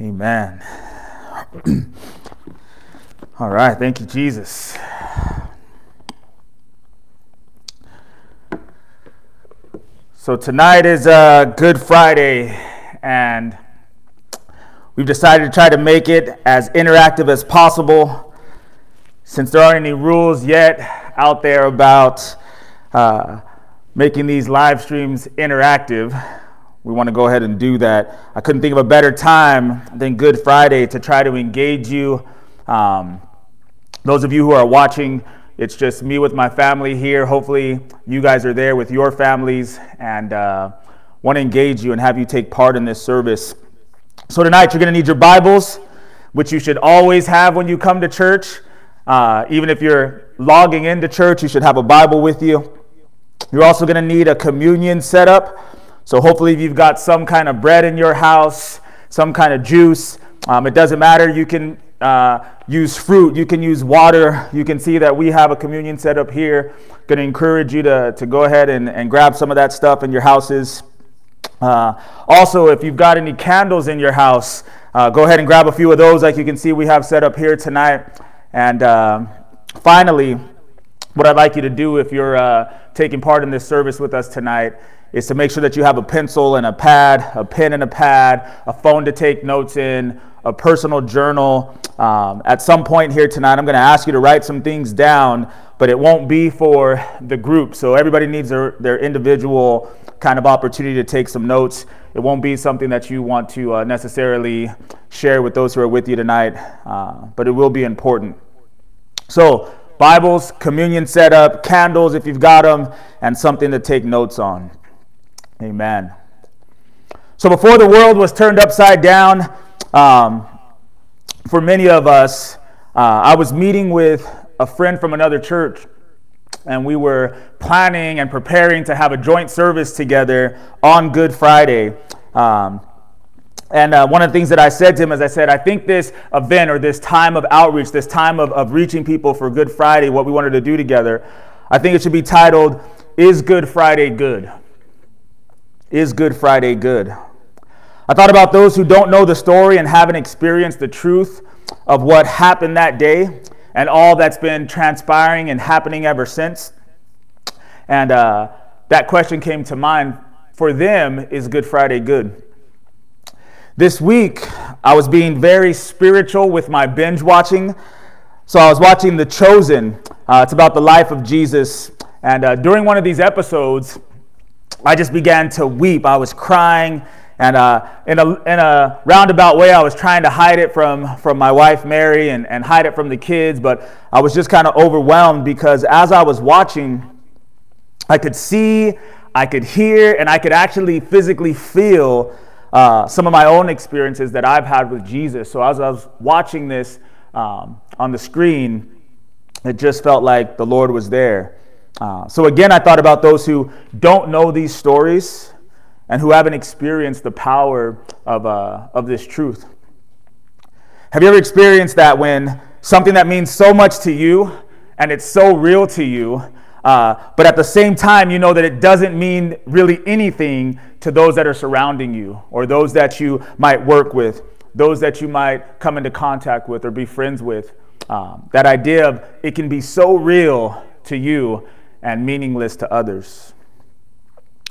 Amen. All right, thank you, Jesus. So tonight is uh, Good Friday, and we've decided to try to make it as interactive as possible. Since there aren't any rules yet out there about uh, making these live streams interactive, we want to go ahead and do that. I couldn't think of a better time than Good Friday to try to engage you. Um, those of you who are watching, it's just me with my family here. Hopefully, you guys are there with your families and uh, want to engage you and have you take part in this service. So, tonight, you're going to need your Bibles, which you should always have when you come to church. Uh, even if you're logging into church, you should have a Bible with you. You're also going to need a communion setup. So hopefully, if you've got some kind of bread in your house, some kind of juice, um, it doesn't matter. You can uh, use fruit, you can use water. You can see that we have a communion set up here. Going to encourage you to, to go ahead and, and grab some of that stuff in your houses. Uh, also, if you've got any candles in your house, uh, go ahead and grab a few of those, like you can see we have set up here tonight. And uh, finally, what I'd like you to do if you're uh, taking part in this service with us tonight is to make sure that you have a pencil and a pad, a pen and a pad, a phone to take notes in, a personal journal. Um, at some point here tonight, I'm going to ask you to write some things down, but it won't be for the group. So everybody needs their, their individual kind of opportunity to take some notes. It won't be something that you want to uh, necessarily share with those who are with you tonight, uh, but it will be important. So, Bibles, communion setup, candles if you've got them, and something to take notes on. Amen. So before the world was turned upside down, um, for many of us, uh, I was meeting with a friend from another church, and we were planning and preparing to have a joint service together on Good Friday. Um, and uh, one of the things that I said to him is I said, I think this event or this time of outreach, this time of, of reaching people for Good Friday, what we wanted to do together, I think it should be titled, Is Good Friday Good? Is Good Friday good? I thought about those who don't know the story and haven't experienced the truth of what happened that day and all that's been transpiring and happening ever since. And uh, that question came to mind for them is Good Friday good? This week, I was being very spiritual with my binge watching. So I was watching The Chosen. Uh, it's about the life of Jesus. And uh, during one of these episodes, I just began to weep. I was crying. And uh, in, a, in a roundabout way, I was trying to hide it from, from my wife, Mary, and, and hide it from the kids. But I was just kind of overwhelmed because as I was watching, I could see, I could hear, and I could actually physically feel uh, some of my own experiences that I've had with Jesus. So as I was watching this um, on the screen, it just felt like the Lord was there. Uh, so again, I thought about those who don't know these stories and who haven't experienced the power of, uh, of this truth. Have you ever experienced that when something that means so much to you and it's so real to you, uh, but at the same time, you know that it doesn't mean really anything to those that are surrounding you or those that you might work with, those that you might come into contact with or be friends with? Um, that idea of it can be so real to you and meaningless to others.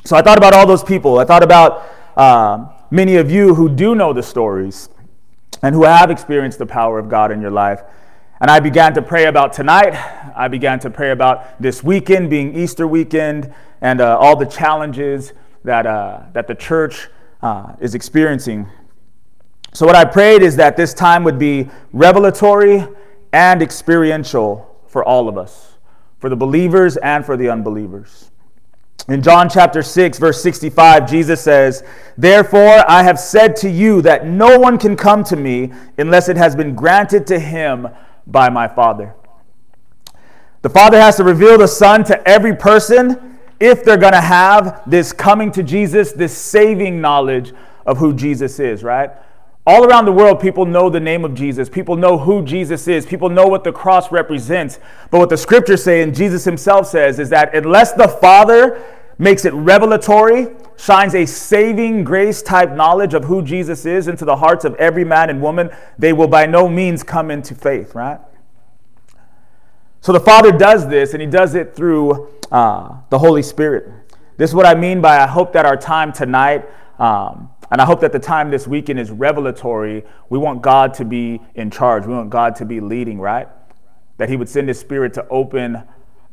So I thought about all those people. I thought about uh, many of you who do know the stories and who have experienced the power of God in your life. And I began to pray about tonight. I began to pray about this weekend being Easter weekend and uh, all the challenges that, uh, that the church uh, is experiencing. So, what I prayed is that this time would be revelatory and experiential for all of us for the believers and for the unbelievers. In John chapter 6, verse 65, Jesus says, Therefore I have said to you that no one can come to me unless it has been granted to him by my Father. The Father has to reveal the Son to every person if they're going to have this coming to Jesus, this saving knowledge of who Jesus is, right? All around the world, people know the name of Jesus. People know who Jesus is. People know what the cross represents. But what the scriptures say, and Jesus himself says, is that unless the Father makes it revelatory shines a saving grace type knowledge of who Jesus is into the hearts of every man and woman, they will by no means come into faith, right? So the Father does this, and He does it through uh, the Holy Spirit. This is what I mean by I hope that our time tonight, um, and I hope that the time this weekend is revelatory. We want God to be in charge, we want God to be leading, right? That He would send His Spirit to open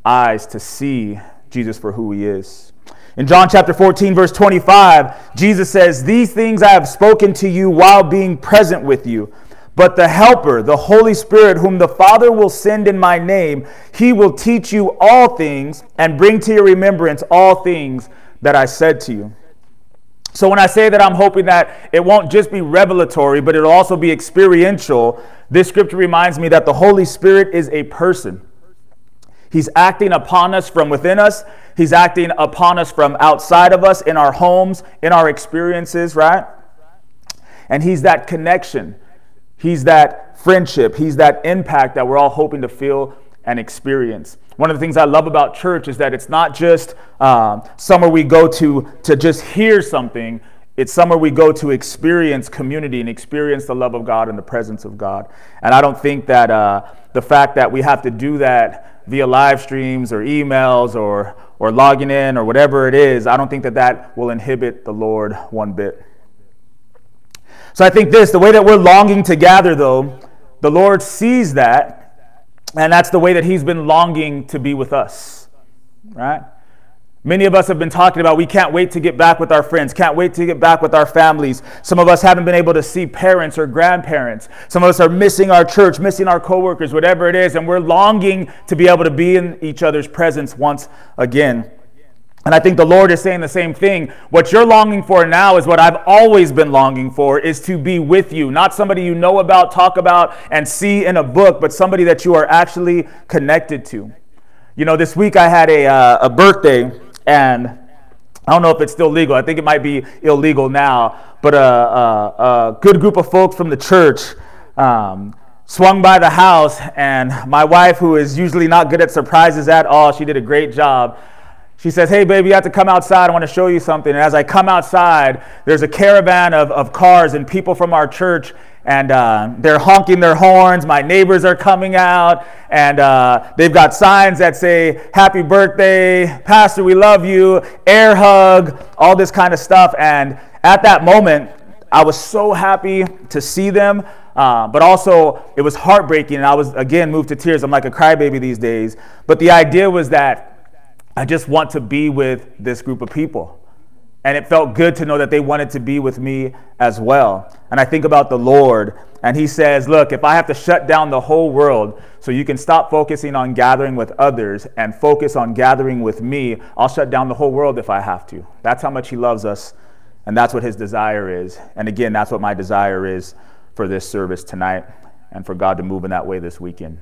eyes to see Jesus for who He is. In John chapter 14, verse 25, Jesus says, These things I have spoken to you while being present with you. But the Helper, the Holy Spirit, whom the Father will send in my name, he will teach you all things and bring to your remembrance all things that I said to you. So when I say that I'm hoping that it won't just be revelatory, but it'll also be experiential, this scripture reminds me that the Holy Spirit is a person. He's acting upon us from within us. He's acting upon us from outside of us, in our homes, in our experiences, right? And He's that connection He's that friendship, He's that impact that we're all hoping to feel and experience. One of the things I love about church is that it's not just um, somewhere we go to to just hear something. It's somewhere we go to experience community and experience the love of God and the presence of God. And I don't think that uh, the fact that we have to do that via live streams or emails or, or logging in or whatever it is, I don't think that that will inhibit the Lord one bit. So I think this the way that we're longing to gather, though, the Lord sees that, and that's the way that He's been longing to be with us, right? Many of us have been talking about we can't wait to get back with our friends, can't wait to get back with our families. Some of us haven't been able to see parents or grandparents. Some of us are missing our church, missing our coworkers, whatever it is, and we're longing to be able to be in each other's presence once again. And I think the Lord is saying the same thing. What you're longing for now is what I've always been longing for is to be with you. Not somebody you know about, talk about, and see in a book, but somebody that you are actually connected to. You know, this week I had a, uh, a birthday, and I don't know if it's still legal. I think it might be illegal now. But a, a, a good group of folks from the church um, swung by the house, and my wife, who is usually not good at surprises at all, she did a great job she says, Hey, baby, you have to come outside. I want to show you something. And as I come outside, there's a caravan of, of cars and people from our church, and uh, they're honking their horns. My neighbors are coming out, and uh, they've got signs that say, Happy birthday, Pastor, we love you, air hug, all this kind of stuff. And at that moment, I was so happy to see them. Uh, but also, it was heartbreaking, and I was again moved to tears. I'm like a crybaby these days. But the idea was that I just want to be with this group of people. And it felt good to know that they wanted to be with me as well. And I think about the Lord, and He says, Look, if I have to shut down the whole world so you can stop focusing on gathering with others and focus on gathering with me, I'll shut down the whole world if I have to. That's how much He loves us, and that's what His desire is. And again, that's what my desire is for this service tonight and for God to move in that way this weekend.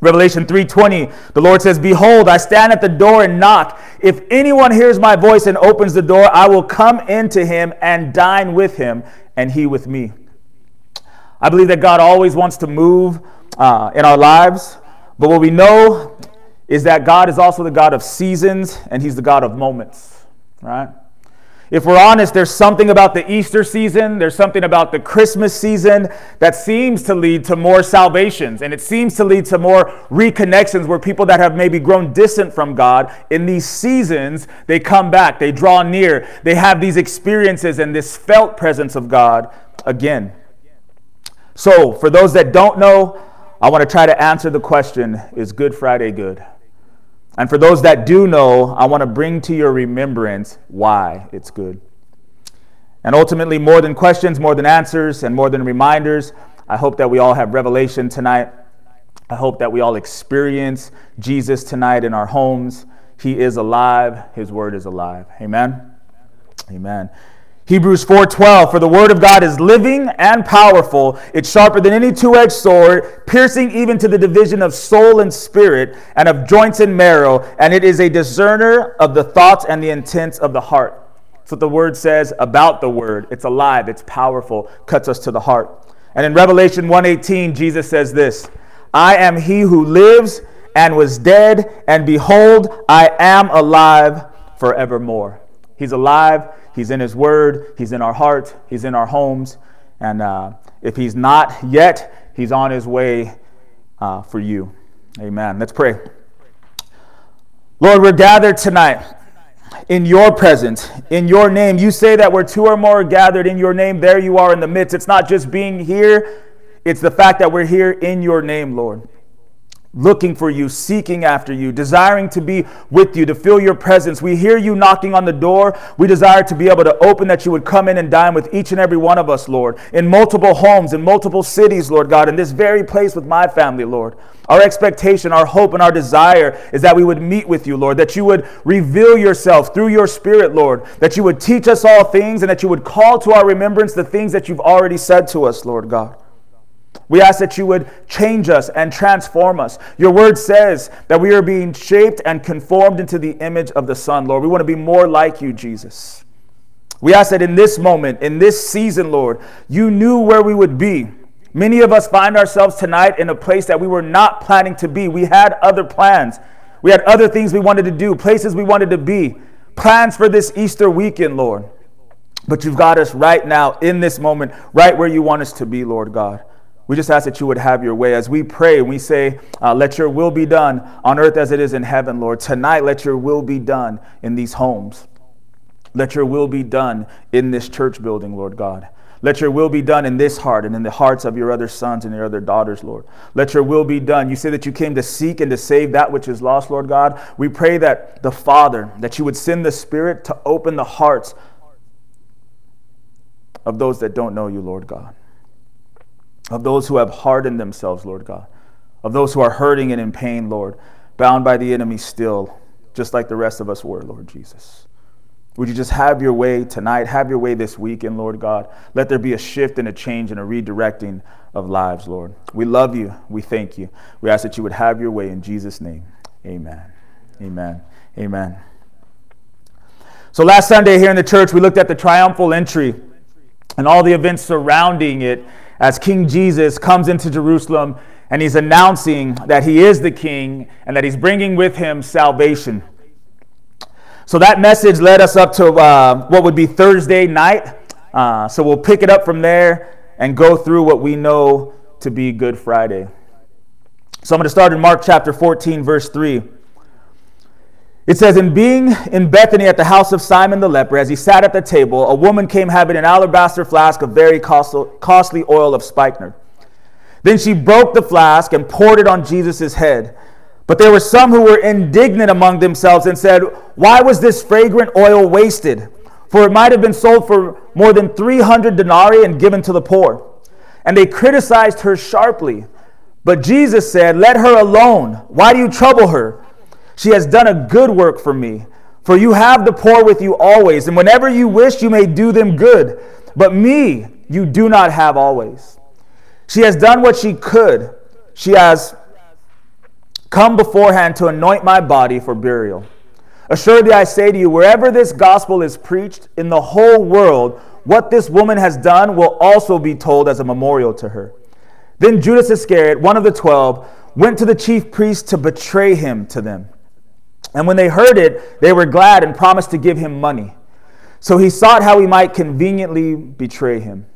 Revelation 3:20 the Lord says behold I stand at the door and knock. If anyone hears my voice and opens the door I will come into him and dine with him and he with me. I believe that God always wants to move uh, in our lives but what we know is that God is also the God of seasons and he's the God of moments right if we're honest, there's something about the Easter season, there's something about the Christmas season that seems to lead to more salvations and it seems to lead to more reconnections where people that have maybe grown distant from God in these seasons, they come back, they draw near, they have these experiences and this felt presence of God again. So, for those that don't know, I want to try to answer the question Is Good Friday good? And for those that do know, I want to bring to your remembrance why it's good. And ultimately, more than questions, more than answers, and more than reminders, I hope that we all have revelation tonight. I hope that we all experience Jesus tonight in our homes. He is alive, His word is alive. Amen. Amen. Hebrews 4:12 For the word of God is living and powerful it's sharper than any two-edged sword piercing even to the division of soul and spirit and of joints and marrow and it is a discerner of the thoughts and the intents of the heart. That's what the word says about the word. It's alive, it's powerful, cuts us to the heart. And in Revelation 1:18 Jesus says this, I am he who lives and was dead and behold I am alive forevermore. He's alive. He's in His Word. He's in our hearts. He's in our homes. And uh, if He's not yet, He's on His way uh, for you. Amen. Let's pray. Lord, we're gathered tonight in your presence, in your name. You say that where two or more are gathered in your name, there you are in the midst. It's not just being here, it's the fact that we're here in your name, Lord looking for you, seeking after you, desiring to be with you, to feel your presence. We hear you knocking on the door. We desire to be able to open that you would come in and dine with each and every one of us, Lord, in multiple homes, in multiple cities, Lord God, in this very place with my family, Lord. Our expectation, our hope, and our desire is that we would meet with you, Lord, that you would reveal yourself through your Spirit, Lord, that you would teach us all things, and that you would call to our remembrance the things that you've already said to us, Lord God. We ask that you would change us and transform us. Your word says that we are being shaped and conformed into the image of the Son, Lord. We want to be more like you, Jesus. We ask that in this moment, in this season, Lord, you knew where we would be. Many of us find ourselves tonight in a place that we were not planning to be. We had other plans, we had other things we wanted to do, places we wanted to be, plans for this Easter weekend, Lord. But you've got us right now in this moment, right where you want us to be, Lord God. We just ask that you would have your way. As we pray, and we say, uh, Let your will be done on earth as it is in heaven, Lord. Tonight, let your will be done in these homes. Let your will be done in this church building, Lord God. Let your will be done in this heart and in the hearts of your other sons and your other daughters, Lord. Let your will be done. You say that you came to seek and to save that which is lost, Lord God. We pray that the Father, that you would send the Spirit to open the hearts of those that don't know you, Lord God of those who have hardened themselves, Lord God, of those who are hurting and in pain, Lord, bound by the enemy still, just like the rest of us were, Lord Jesus. Would you just have your way tonight, have your way this weekend, Lord God? Let there be a shift and a change and a redirecting of lives, Lord. We love you. We thank you. We ask that you would have your way in Jesus' name. Amen. Amen. Amen. So last Sunday here in the church, we looked at the triumphal entry and all the events surrounding it as King Jesus comes into Jerusalem and he's announcing that he is the king and that he's bringing with him salvation. So that message led us up to uh, what would be Thursday night. Uh, so we'll pick it up from there and go through what we know to be Good Friday. So I'm going to start in Mark chapter 14, verse 3. It says, In being in Bethany at the house of Simon the leper, as he sat at the table, a woman came having an alabaster flask of very costly oil of spikenard. Then she broke the flask and poured it on Jesus' head. But there were some who were indignant among themselves and said, Why was this fragrant oil wasted? For it might have been sold for more than 300 denarii and given to the poor. And they criticized her sharply. But Jesus said, Let her alone. Why do you trouble her? She has done a good work for me. For you have the poor with you always, and whenever you wish, you may do them good. But me you do not have always. She has done what she could. She has come beforehand to anoint my body for burial. Assuredly, I say to you, wherever this gospel is preached in the whole world, what this woman has done will also be told as a memorial to her. Then Judas Iscariot, one of the twelve, went to the chief priests to betray him to them. And when they heard it, they were glad and promised to give him money. So he sought how he might conveniently betray him.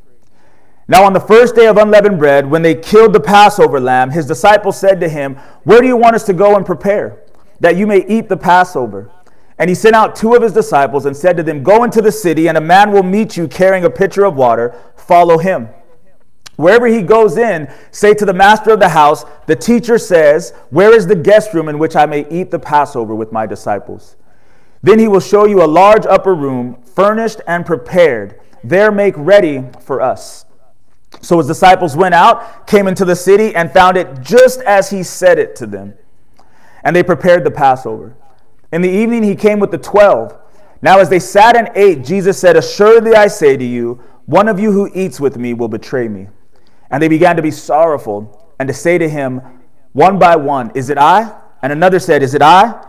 Now, on the first day of unleavened bread, when they killed the Passover lamb, his disciples said to him, Where do you want us to go and prepare, that you may eat the Passover? And he sent out two of his disciples and said to them, Go into the city, and a man will meet you carrying a pitcher of water. Follow him. Wherever he goes in, say to the master of the house, The teacher says, Where is the guest room in which I may eat the Passover with my disciples? Then he will show you a large upper room, furnished and prepared. There make ready for us. So his disciples went out, came into the city, and found it just as he said it to them. And they prepared the Passover. In the evening he came with the twelve. Now as they sat and ate, Jesus said, Assuredly I say to you, one of you who eats with me will betray me. And they began to be sorrowful and to say to him, one by one, Is it I? And another said, Is it I?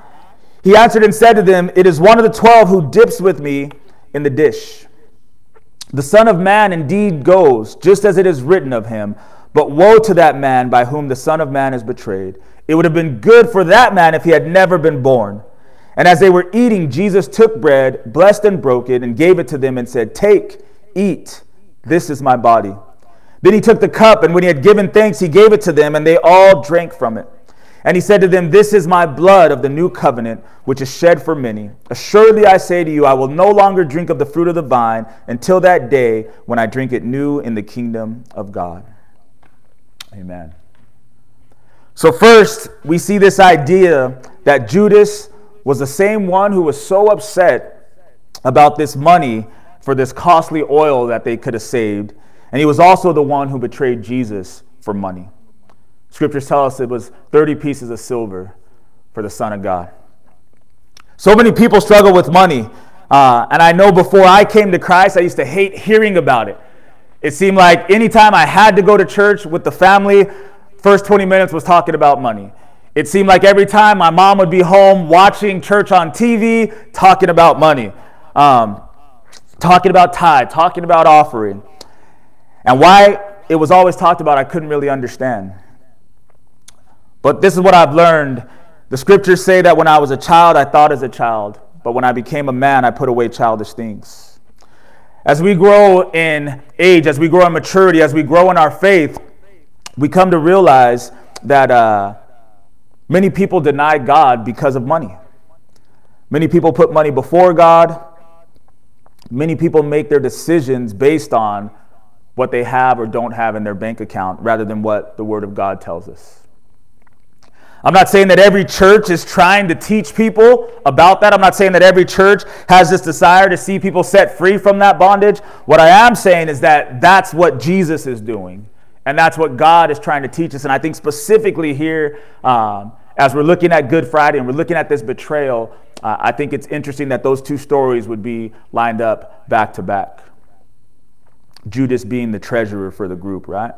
He answered and said to them, It is one of the twelve who dips with me in the dish. The Son of Man indeed goes, just as it is written of him. But woe to that man by whom the Son of Man is betrayed. It would have been good for that man if he had never been born. And as they were eating, Jesus took bread, blessed and broke it, and gave it to them and said, Take, eat, this is my body. Then he took the cup, and when he had given thanks, he gave it to them, and they all drank from it. And he said to them, This is my blood of the new covenant, which is shed for many. Assuredly, I say to you, I will no longer drink of the fruit of the vine until that day when I drink it new in the kingdom of God. Amen. So, first, we see this idea that Judas was the same one who was so upset about this money for this costly oil that they could have saved. And he was also the one who betrayed Jesus for money. Scriptures tell us it was 30 pieces of silver for the Son of God. So many people struggle with money. Uh, and I know before I came to Christ, I used to hate hearing about it. It seemed like anytime I had to go to church with the family, first 20 minutes was talking about money. It seemed like every time my mom would be home watching church on TV, talking about money, um, talking about tithe, talking about offering. And why it was always talked about, I couldn't really understand. But this is what I've learned. The scriptures say that when I was a child, I thought as a child, but when I became a man, I put away childish things. As we grow in age, as we grow in maturity, as we grow in our faith, we come to realize that uh, many people deny God because of money. Many people put money before God. Many people make their decisions based on what they have or don't have in their bank account rather than what the Word of God tells us. I'm not saying that every church is trying to teach people about that. I'm not saying that every church has this desire to see people set free from that bondage. What I am saying is that that's what Jesus is doing. And that's what God is trying to teach us. And I think specifically here, um, as we're looking at Good Friday and we're looking at this betrayal, uh, I think it's interesting that those two stories would be lined up back to back. Judas being the treasurer for the group, right?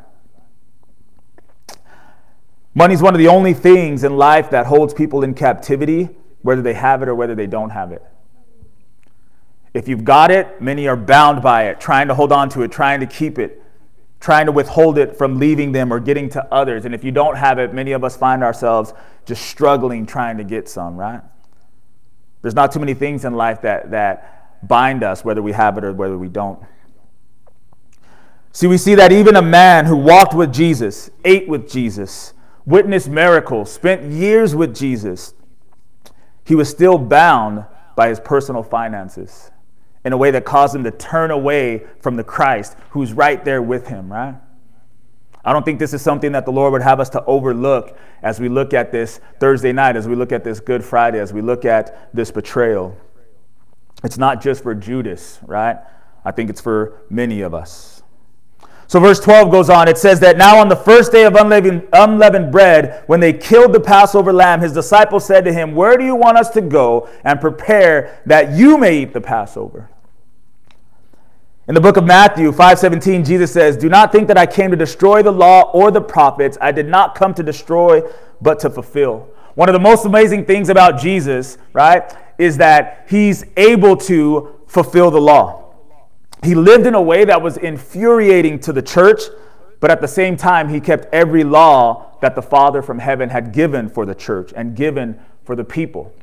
Money is one of the only things in life that holds people in captivity, whether they have it or whether they don't have it. If you've got it, many are bound by it, trying to hold on to it, trying to keep it, trying to withhold it from leaving them or getting to others. And if you don't have it, many of us find ourselves just struggling trying to get some, right? There's not too many things in life that, that bind us, whether we have it or whether we don't. See, we see that even a man who walked with Jesus, ate with Jesus, witnessed miracles, spent years with Jesus, he was still bound by his personal finances in a way that caused him to turn away from the Christ who's right there with him, right? I don't think this is something that the Lord would have us to overlook as we look at this Thursday night, as we look at this Good Friday, as we look at this betrayal. It's not just for Judas, right? I think it's for many of us. So, verse 12 goes on. It says that now on the first day of unleavened, unleavened, bread, when they killed the Passover lamb, his disciples said to him, Where do you want us to go and prepare that you may eat the Passover? In the book of Matthew 5:17, Jesus says, "Do not think that I came to destroy the law or the prophets. I did not come to destroy, but to fulfill." One of the most amazing things about Jesus, right, is that he's able to fulfill the law. He lived in a way that was infuriating to the church, but at the same time, he kept every law that the Father from heaven had given for the church and given for the people.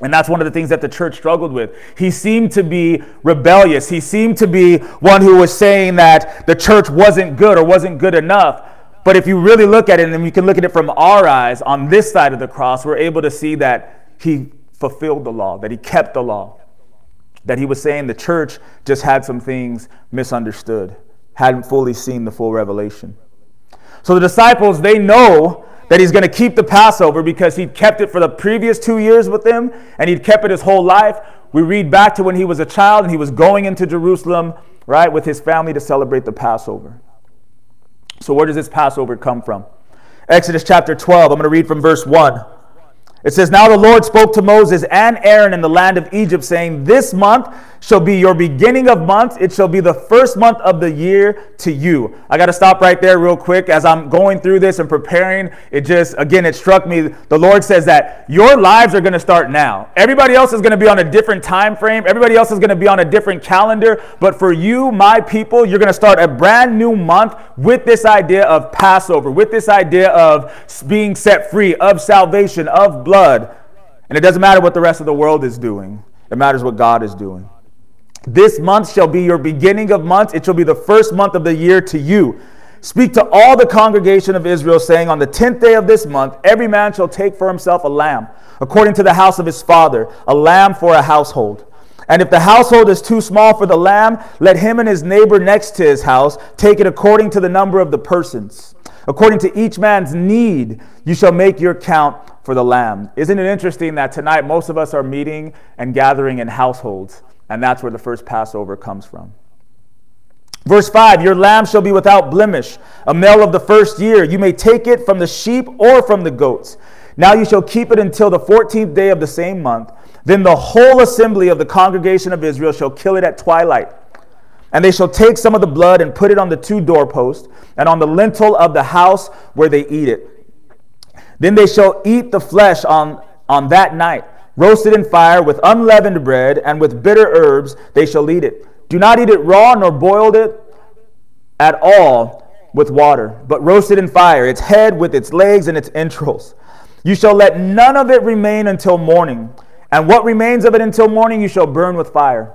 And that's one of the things that the church struggled with. He seemed to be rebellious. He seemed to be one who was saying that the church wasn't good or wasn't good enough. But if you really look at it, and you can look at it from our eyes on this side of the cross, we're able to see that he fulfilled the law, that he kept the law that he was saying the church just had some things misunderstood, hadn't fully seen the full revelation. So the disciples, they know that he's going to keep the Passover because he'd kept it for the previous two years with them and he'd kept it his whole life. We read back to when he was a child and he was going into Jerusalem, right, with his family to celebrate the Passover. So, where does this Passover come from? Exodus chapter 12, I'm going to read from verse 1. It says, Now the Lord spoke to Moses and Aaron in the land of Egypt, saying, This month shall be your beginning of months. It shall be the first month of the year to you. I got to stop right there real quick. As I'm going through this and preparing, it just, again, it struck me. The Lord says that your lives are going to start now. Everybody else is going to be on a different time frame. Everybody else is going to be on a different calendar. But for you, my people, you're going to start a brand new month with this idea of Passover, with this idea of being set free, of salvation, of blood. And it doesn't matter what the rest of the world is doing, it matters what God is doing. This month shall be your beginning of months. It shall be the first month of the year to you. Speak to all the congregation of Israel, saying, On the tenth day of this month, every man shall take for himself a lamb, according to the house of his father, a lamb for a household. And if the household is too small for the lamb, let him and his neighbor next to his house take it according to the number of the persons. According to each man's need, you shall make your count for the lamb. Isn't it interesting that tonight most of us are meeting and gathering in households, and that's where the first Passover comes from? Verse 5 Your lamb shall be without blemish, a male of the first year. You may take it from the sheep or from the goats. Now you shall keep it until the 14th day of the same month. Then the whole assembly of the congregation of Israel shall kill it at twilight. And they shall take some of the blood and put it on the two doorposts and on the lintel of the house where they eat it. Then they shall eat the flesh on, on that night, roasted in fire with unleavened bread and with bitter herbs they shall eat it. Do not eat it raw nor boiled it at all with water, but roasted in fire, its head with its legs and its entrails. You shall let none of it remain until morning. And what remains of it until morning you shall burn with fire.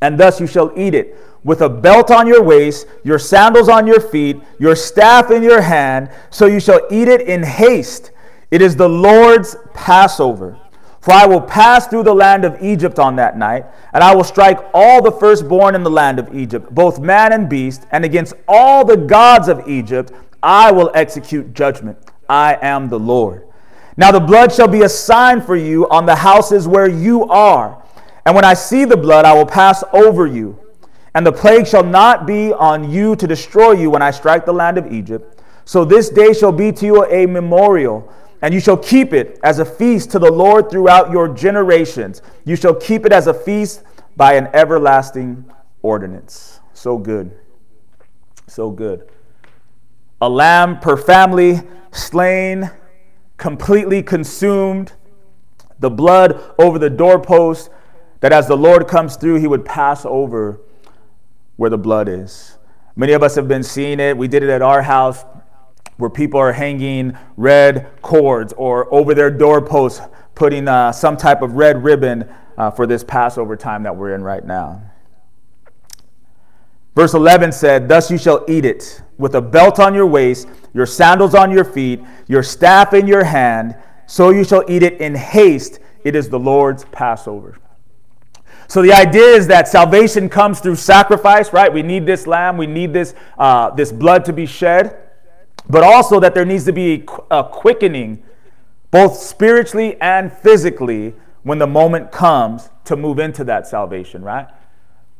And thus you shall eat it with a belt on your waist, your sandals on your feet, your staff in your hand. So you shall eat it in haste. It is the Lord's Passover. For I will pass through the land of Egypt on that night, and I will strike all the firstborn in the land of Egypt, both man and beast, and against all the gods of Egypt I will execute judgment. I am the Lord. Now the blood shall be a sign for you on the houses where you are. And when I see the blood, I will pass over you. And the plague shall not be on you to destroy you when I strike the land of Egypt. So this day shall be to you a memorial, and you shall keep it as a feast to the Lord throughout your generations. You shall keep it as a feast by an everlasting ordinance. So good. So good. A lamb per family slain completely consumed, the blood over the doorpost, that as the Lord comes through, he would pass over where the blood is. Many of us have been seeing it. We did it at our house where people are hanging red cords or over their doorposts, putting uh, some type of red ribbon uh, for this Passover time that we're in right now. Verse 11 said, Thus you shall eat it with a belt on your waist, your sandals on your feet, your staff in your hand, so you shall eat it in haste. It is the Lord's Passover. So the idea is that salvation comes through sacrifice, right? We need this lamb, we need this, uh, this blood to be shed, but also that there needs to be a quickening, both spiritually and physically, when the moment comes to move into that salvation, right?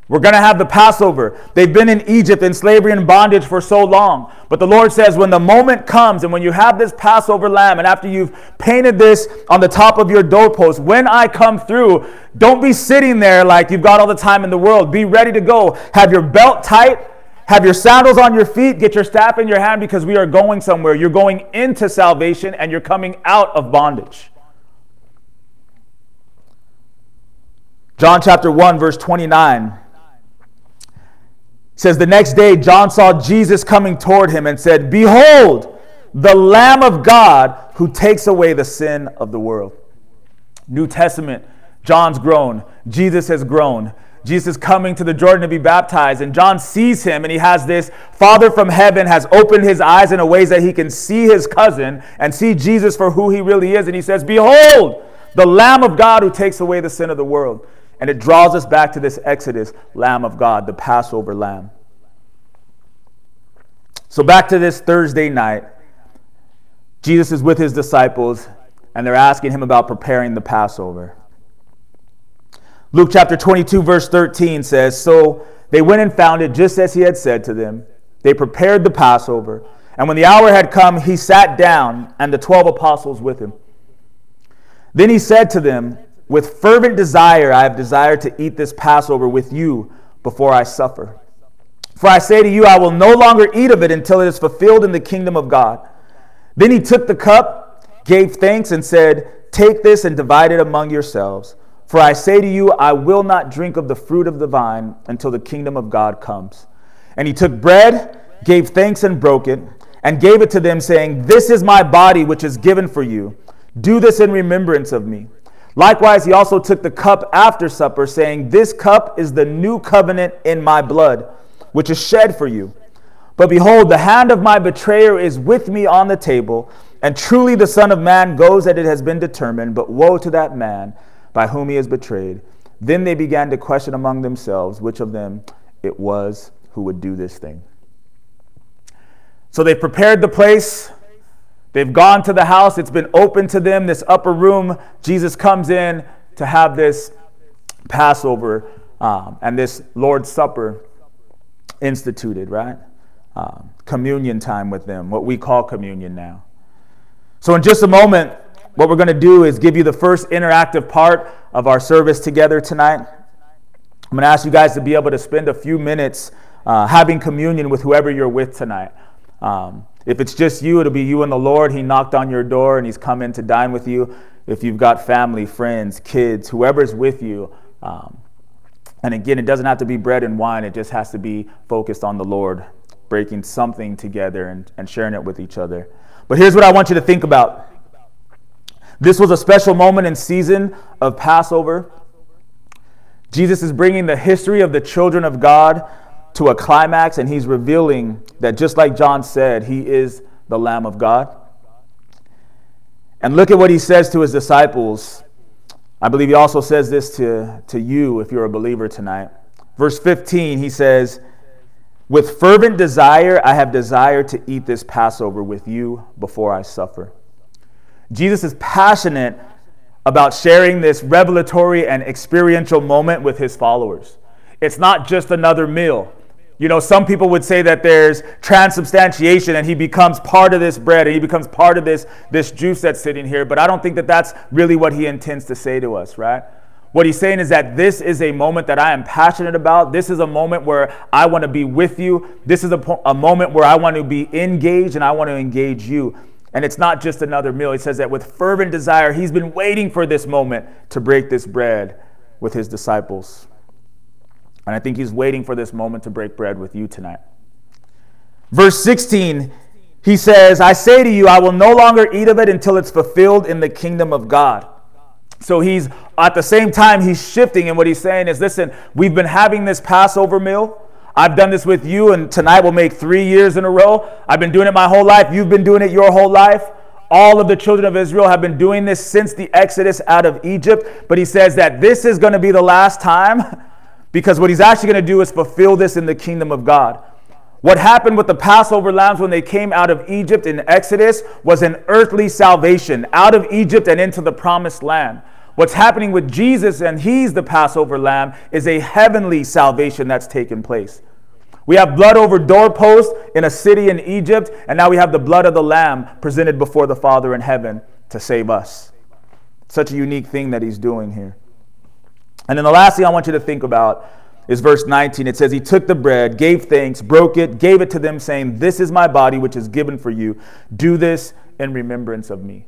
We're going to have the Passover. They've been in Egypt in slavery and bondage for so long. But the Lord says, when the moment comes and when you have this Passover lamb, and after you've painted this on the top of your doorpost, when I come through, don't be sitting there like you've got all the time in the world. Be ready to go. Have your belt tight. Have your sandals on your feet. Get your staff in your hand because we are going somewhere. You're going into salvation and you're coming out of bondage. John chapter 1, verse 29 says the next day John saw Jesus coming toward him and said, "Behold, the Lamb of God who takes away the sin of the world." New Testament, John's grown, Jesus has grown. Jesus coming to the Jordan to be baptized, and John sees him, and he has this Father from heaven has opened his eyes in a ways that he can see his cousin and see Jesus for who he really is. And he says, Behold, the Lamb of God who takes away the sin of the world. And it draws us back to this Exodus, Lamb of God, the Passover Lamb. So, back to this Thursday night, Jesus is with his disciples, and they're asking him about preparing the Passover. Luke chapter 22, verse 13 says So they went and found it just as he had said to them. They prepared the Passover, and when the hour had come, he sat down, and the twelve apostles with him. Then he said to them, with fervent desire, I have desired to eat this Passover with you before I suffer. For I say to you, I will no longer eat of it until it is fulfilled in the kingdom of God. Then he took the cup, gave thanks, and said, Take this and divide it among yourselves. For I say to you, I will not drink of the fruit of the vine until the kingdom of God comes. And he took bread, gave thanks, and broke it, and gave it to them, saying, This is my body, which is given for you. Do this in remembrance of me. Likewise, he also took the cup after supper, saying, This cup is the new covenant in my blood, which is shed for you. But behold, the hand of my betrayer is with me on the table, and truly the Son of Man goes as it has been determined, but woe to that man by whom he is betrayed. Then they began to question among themselves which of them it was who would do this thing. So they prepared the place. They've gone to the house. It's been open to them, this upper room. Jesus comes in to have this Passover um, and this Lord's Supper instituted, right? Um, communion time with them, what we call communion now. So, in just a moment, what we're going to do is give you the first interactive part of our service together tonight. I'm going to ask you guys to be able to spend a few minutes uh, having communion with whoever you're with tonight. Um, if it's just you, it'll be you and the Lord. He knocked on your door and He's come in to dine with you. If you've got family, friends, kids, whoever's with you. Um, and again, it doesn't have to be bread and wine, it just has to be focused on the Lord, breaking something together and, and sharing it with each other. But here's what I want you to think about this was a special moment in season of Passover. Jesus is bringing the history of the children of God to a climax, and he's revealing that just like John said, he is the Lamb of God. And look at what he says to his disciples. I believe he also says this to, to you if you're a believer tonight. Verse 15, he says, With fervent desire, I have desired to eat this Passover with you before I suffer. Jesus is passionate about sharing this revelatory and experiential moment with his followers. It's not just another meal. You know, some people would say that there's transubstantiation and he becomes part of this bread and he becomes part of this, this juice that's sitting here, but I don't think that that's really what he intends to say to us, right? What he's saying is that this is a moment that I am passionate about. This is a moment where I want to be with you. This is a, a moment where I want to be engaged and I want to engage you. And it's not just another meal. He says that with fervent desire, he's been waiting for this moment to break this bread with his disciples. And I think he's waiting for this moment to break bread with you tonight. Verse 16, he says, I say to you, I will no longer eat of it until it's fulfilled in the kingdom of God. So he's at the same time, he's shifting, and what he's saying is, listen, we've been having this Passover meal. I've done this with you, and tonight will make three years in a row. I've been doing it my whole life. You've been doing it your whole life. All of the children of Israel have been doing this since the Exodus out of Egypt. But he says that this is going to be the last time because what he's actually going to do is fulfill this in the kingdom of God. What happened with the Passover lambs when they came out of Egypt in Exodus was an earthly salvation out of Egypt and into the promised land. What's happening with Jesus, and he's the Passover lamb, is a heavenly salvation that's taken place. We have blood over doorposts in a city in Egypt, and now we have the blood of the lamb presented before the Father in heaven to save us. Such a unique thing that he's doing here. And then the last thing I want you to think about is verse 19. It says, He took the bread, gave thanks, broke it, gave it to them, saying, This is my body, which is given for you. Do this in remembrance of me.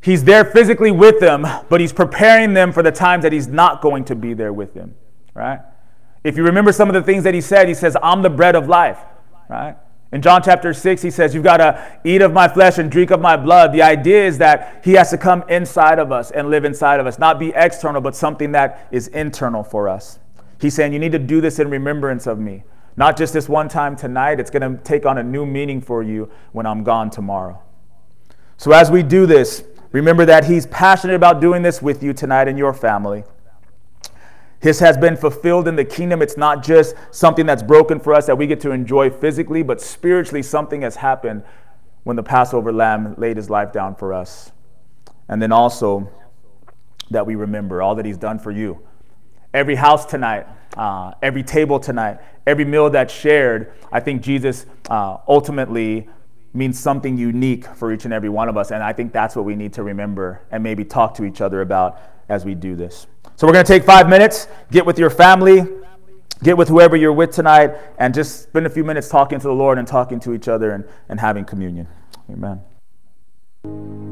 He's there physically with them, but he's preparing them for the times that he's not going to be there with them, right? If you remember some of the things that he said, he says, I'm the bread of life, right? In John chapter 6, he says, You've got to eat of my flesh and drink of my blood. The idea is that he has to come inside of us and live inside of us, not be external, but something that is internal for us. He's saying, You need to do this in remembrance of me. Not just this one time tonight, it's going to take on a new meaning for you when I'm gone tomorrow. So as we do this, remember that he's passionate about doing this with you tonight and your family. His has been fulfilled in the kingdom. It's not just something that's broken for us that we get to enjoy physically, but spiritually, something has happened when the Passover lamb laid his life down for us. And then also that we remember all that he's done for you. Every house tonight, uh, every table tonight, every meal that's shared, I think Jesus uh, ultimately means something unique for each and every one of us. And I think that's what we need to remember and maybe talk to each other about as we do this. So we're going to take five minutes, get with your family, get with whoever you're with tonight, and just spend a few minutes talking to the Lord and talking to each other and, and having communion. Amen.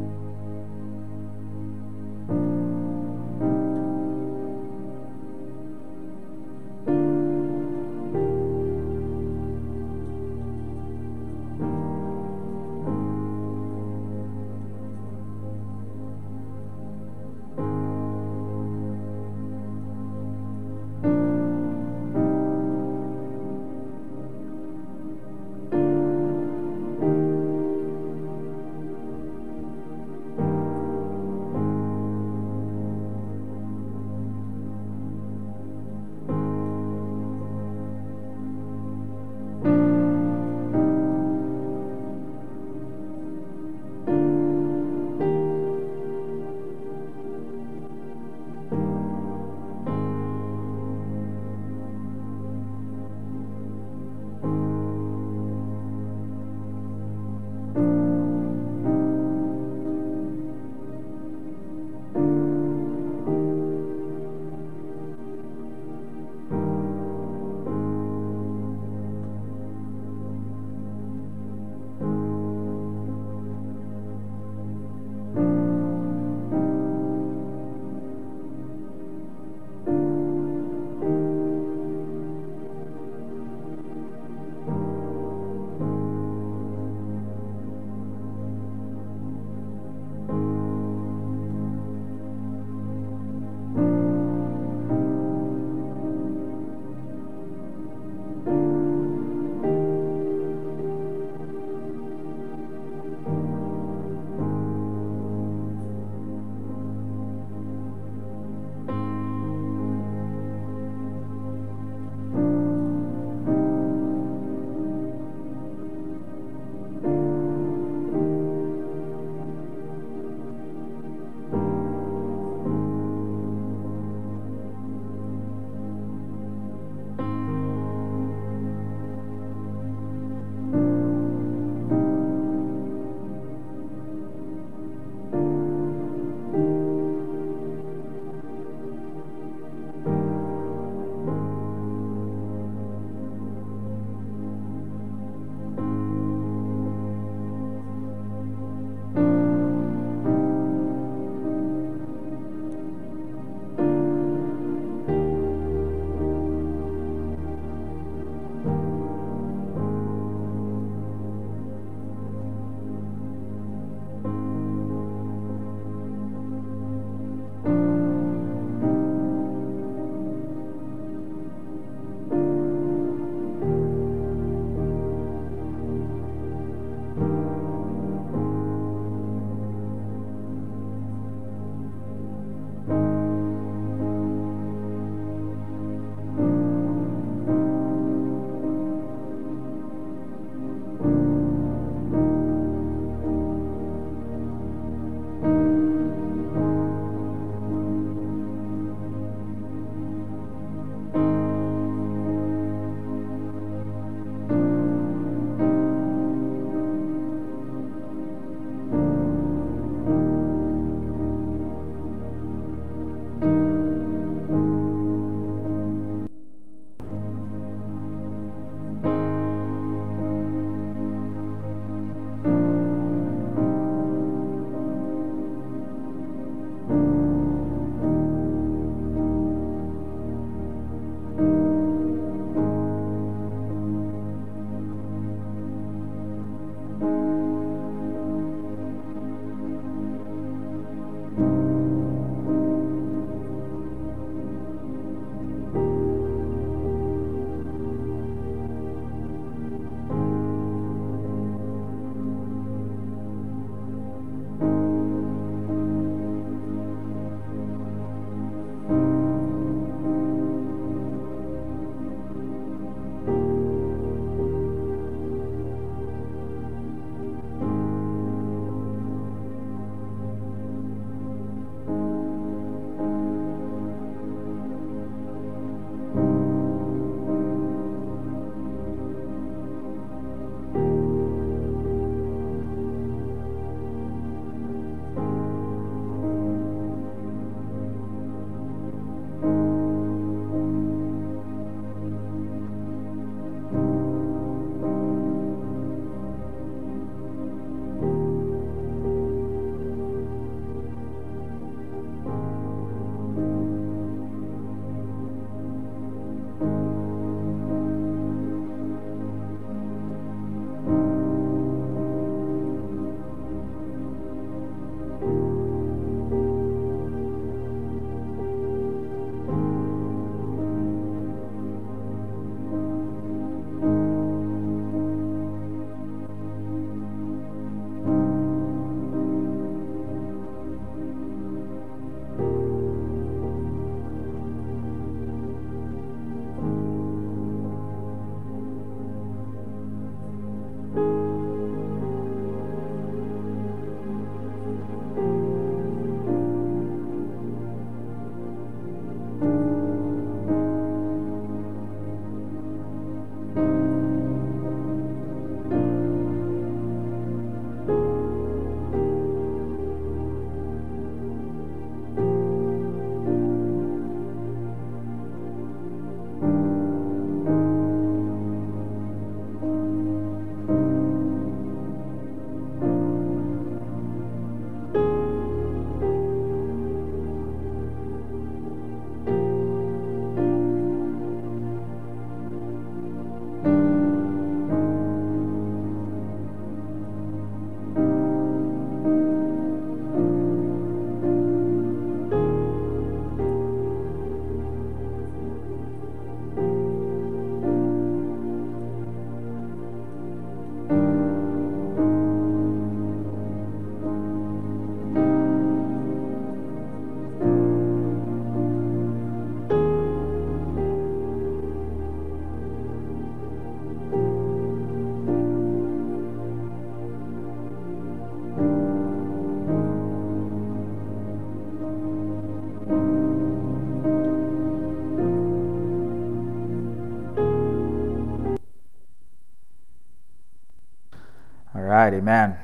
Amen.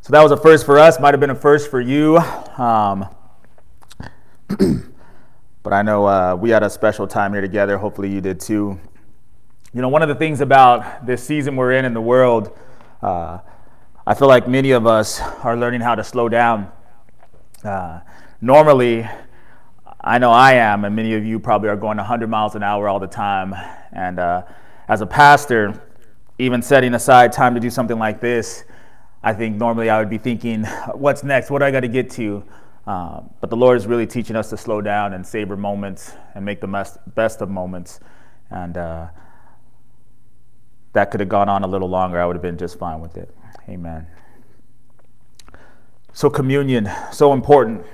So that was a first for us, might have been a first for you. Um, but I know uh, we had a special time here together. Hopefully, you did too. You know, one of the things about this season we're in in the world, uh, I feel like many of us are learning how to slow down. Uh, normally, I know I am, and many of you probably are going 100 miles an hour all the time. And uh, as a pastor, even setting aside time to do something like this, I think normally I would be thinking, what's next? What do I got to get to? Um, but the Lord is really teaching us to slow down and savor moments and make the best, best of moments. And uh, that could have gone on a little longer. I would have been just fine with it. Amen. So, communion, so important.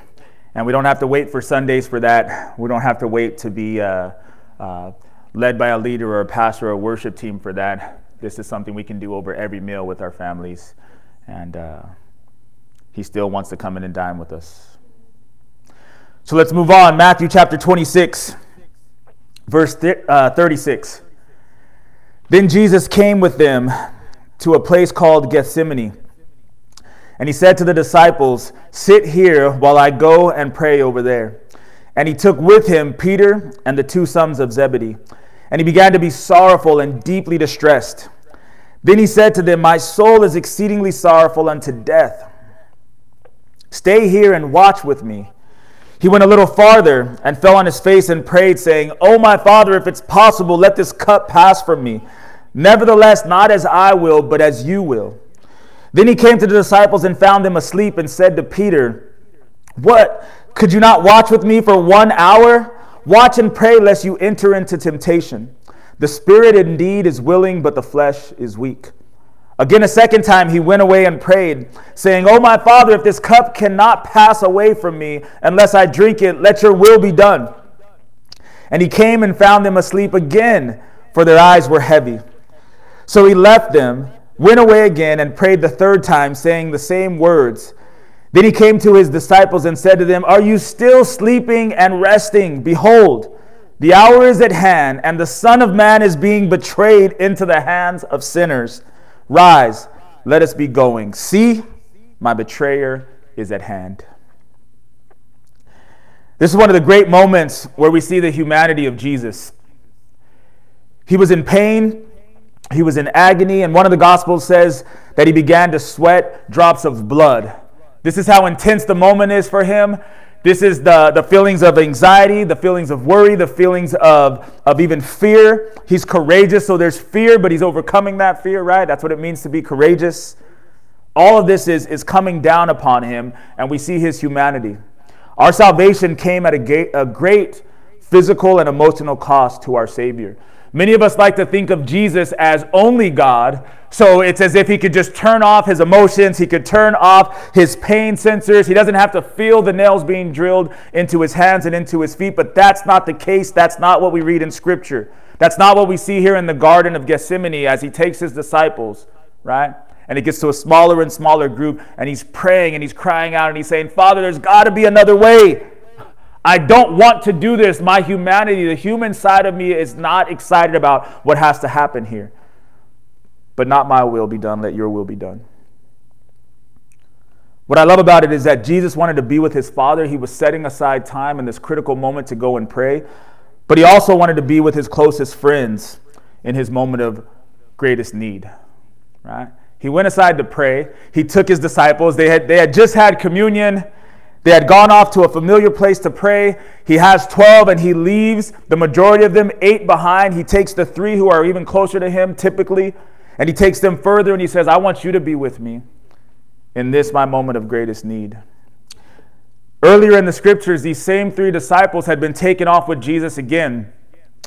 And we don't have to wait for Sundays for that. We don't have to wait to be uh, uh, led by a leader or a pastor or a worship team for that. This is something we can do over every meal with our families. And uh, He still wants to come in and dine with us. So let's move on. Matthew chapter 26, verse th- uh, 36. Then Jesus came with them to a place called Gethsemane. And he said to the disciples, Sit here while I go and pray over there. And he took with him Peter and the two sons of Zebedee. And he began to be sorrowful and deeply distressed. Then he said to them, My soul is exceedingly sorrowful unto death. Stay here and watch with me. He went a little farther and fell on his face and prayed, saying, Oh, my father, if it's possible, let this cup pass from me. Nevertheless, not as I will, but as you will. Then he came to the disciples and found them asleep and said to Peter, What? Could you not watch with me for one hour? Watch and pray lest you enter into temptation. The spirit indeed is willing, but the flesh is weak. Again, a second time, he went away and prayed, saying, Oh, my father, if this cup cannot pass away from me unless I drink it, let your will be done. And he came and found them asleep again, for their eyes were heavy. So he left them went away again and prayed the third time, saying the same words. Then he came to his disciples and said to them, Are you still sleeping and resting? Behold, the hour is at hand, and the Son of Man is being betrayed into the hands of sinners. Rise, let us be going. See, my betrayer is at hand. This is one of the great moments where we see the humanity of Jesus. He was in pain, he was in agony, and one of the Gospels says that he began to sweat drops of blood. This is how intense the moment is for him. This is the, the feelings of anxiety, the feelings of worry, the feelings of, of even fear. He's courageous, so there's fear, but he's overcoming that fear, right? That's what it means to be courageous. All of this is, is coming down upon him, and we see his humanity. Our salvation came at a, a great physical and emotional cost to our Savior. Many of us like to think of Jesus as only God. So it's as if he could just turn off his emotions, he could turn off his pain sensors. He doesn't have to feel the nails being drilled into his hands and into his feet. But that's not the case. That's not what we read in Scripture. That's not what we see here in the Garden of Gethsemane as he takes his disciples, right? And it gets to a smaller and smaller group, and he's praying and he's crying out and he's saying, Father, there's got to be another way. I don't want to do this. My humanity, the human side of me, is not excited about what has to happen here. But not my will be done, let your will be done. What I love about it is that Jesus wanted to be with his Father. He was setting aside time in this critical moment to go and pray. But he also wanted to be with his closest friends in his moment of greatest need. Right? He went aside to pray. He took his disciples. They had, they had just had communion. They had gone off to a familiar place to pray. He has 12 and he leaves the majority of them, eight behind. He takes the three who are even closer to him, typically, and he takes them further and he says, I want you to be with me in this, my moment of greatest need. Earlier in the scriptures, these same three disciples had been taken off with Jesus again,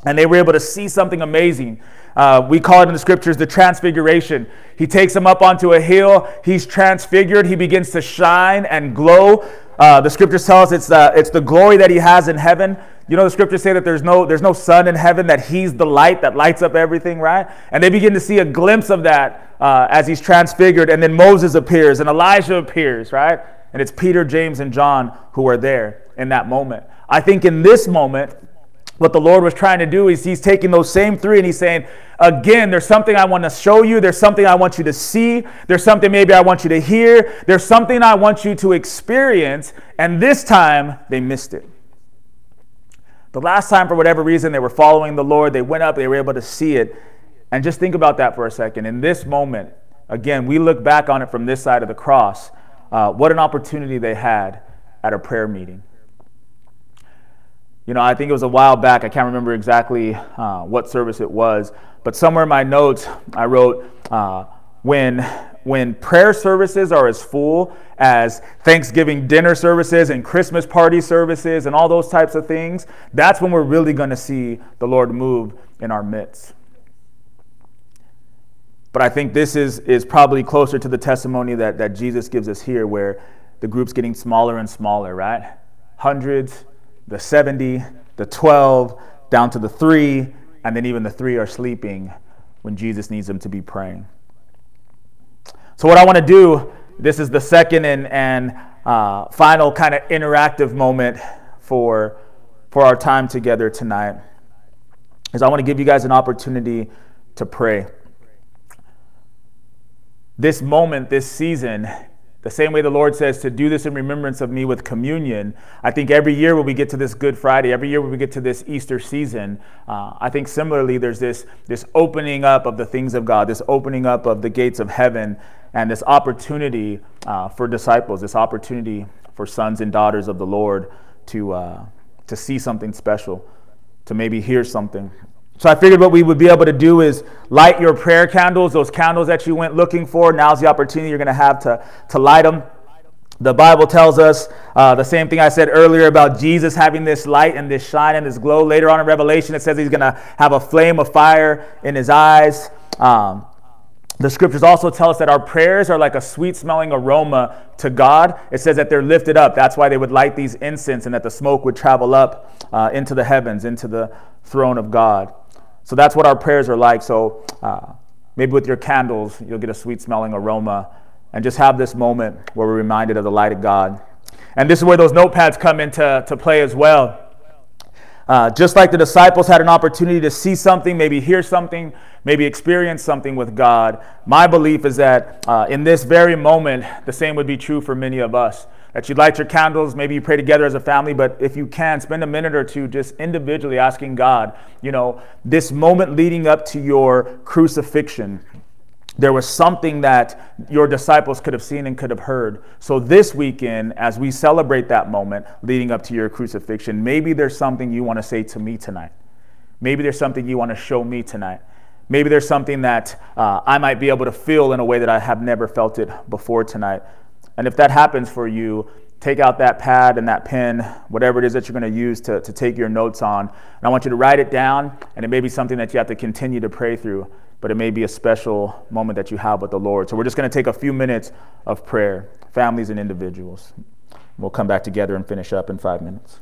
and they were able to see something amazing. Uh, we call it in the scriptures the transfiguration. He takes them up onto a hill. He's transfigured. He begins to shine and glow. Uh, the scriptures tell us it's the, it's the glory that he has in heaven. You know, the scriptures say that there's no, there's no sun in heaven, that he's the light that lights up everything, right? And they begin to see a glimpse of that uh, as he's transfigured. And then Moses appears and Elijah appears, right? And it's Peter, James, and John who are there in that moment. I think in this moment, what the Lord was trying to do is he's taking those same three and he's saying, again, there's something I want to show you. There's something I want you to see. There's something maybe I want you to hear. There's something I want you to experience. And this time, they missed it. The last time, for whatever reason, they were following the Lord, they went up, they were able to see it. And just think about that for a second. In this moment, again, we look back on it from this side of the cross. Uh, what an opportunity they had at a prayer meeting. You know, I think it was a while back. I can't remember exactly uh, what service it was, but somewhere in my notes I wrote uh, when when prayer services are as full as Thanksgiving dinner services and Christmas party services and all those types of things, that's when we're really going to see the Lord move in our midst. But I think this is, is probably closer to the testimony that, that Jesus gives us here, where the group's getting smaller and smaller, right? Hundreds, the 70, the 12, down to the three, and then even the three are sleeping when Jesus needs them to be praying. So, what I want to do, this is the second and, and uh, final kind of interactive moment for, for our time together tonight, is I want to give you guys an opportunity to pray. This moment, this season, the same way the Lord says to do this in remembrance of me with communion, I think every year when we get to this Good Friday, every year when we get to this Easter season, uh, I think similarly there's this, this opening up of the things of God, this opening up of the gates of heaven, and this opportunity uh, for disciples, this opportunity for sons and daughters of the Lord to, uh, to see something special, to maybe hear something, so I figured what we would be able to do is light your prayer candles, those candles that you went looking for. Now's the opportunity you're going to have to, to light them. The Bible tells us uh, the same thing I said earlier about Jesus having this light and this shine and this glow. Later on in Revelation, it says he's going to have a flame of fire in his eyes. Um, the scriptures also tell us that our prayers are like a sweet smelling aroma to God. It says that they're lifted up. That's why they would light these incense and that the smoke would travel up uh, into the heavens, into the throne of God. So that's what our prayers are like. So uh, maybe with your candles, you'll get a sweet smelling aroma and just have this moment where we're reminded of the light of God. And this is where those notepads come into to play as well. Uh, just like the disciples had an opportunity to see something, maybe hear something, maybe experience something with God, my belief is that uh, in this very moment, the same would be true for many of us that you light your candles, maybe you pray together as a family, but if you can, spend a minute or two just individually asking God, you know, this moment leading up to your crucifixion, there was something that your disciples could have seen and could have heard. So, this weekend, as we celebrate that moment leading up to your crucifixion, maybe there's something you want to say to me tonight. Maybe there's something you want to show me tonight. Maybe there's something that uh, I might be able to feel in a way that I have never felt it before tonight. And if that happens for you, take out that pad and that pen, whatever it is that you're going to use to, to take your notes on. And I want you to write it down, and it may be something that you have to continue to pray through, but it may be a special moment that you have with the Lord. So we're just going to take a few minutes of prayer, families and individuals. We'll come back together and finish up in five minutes.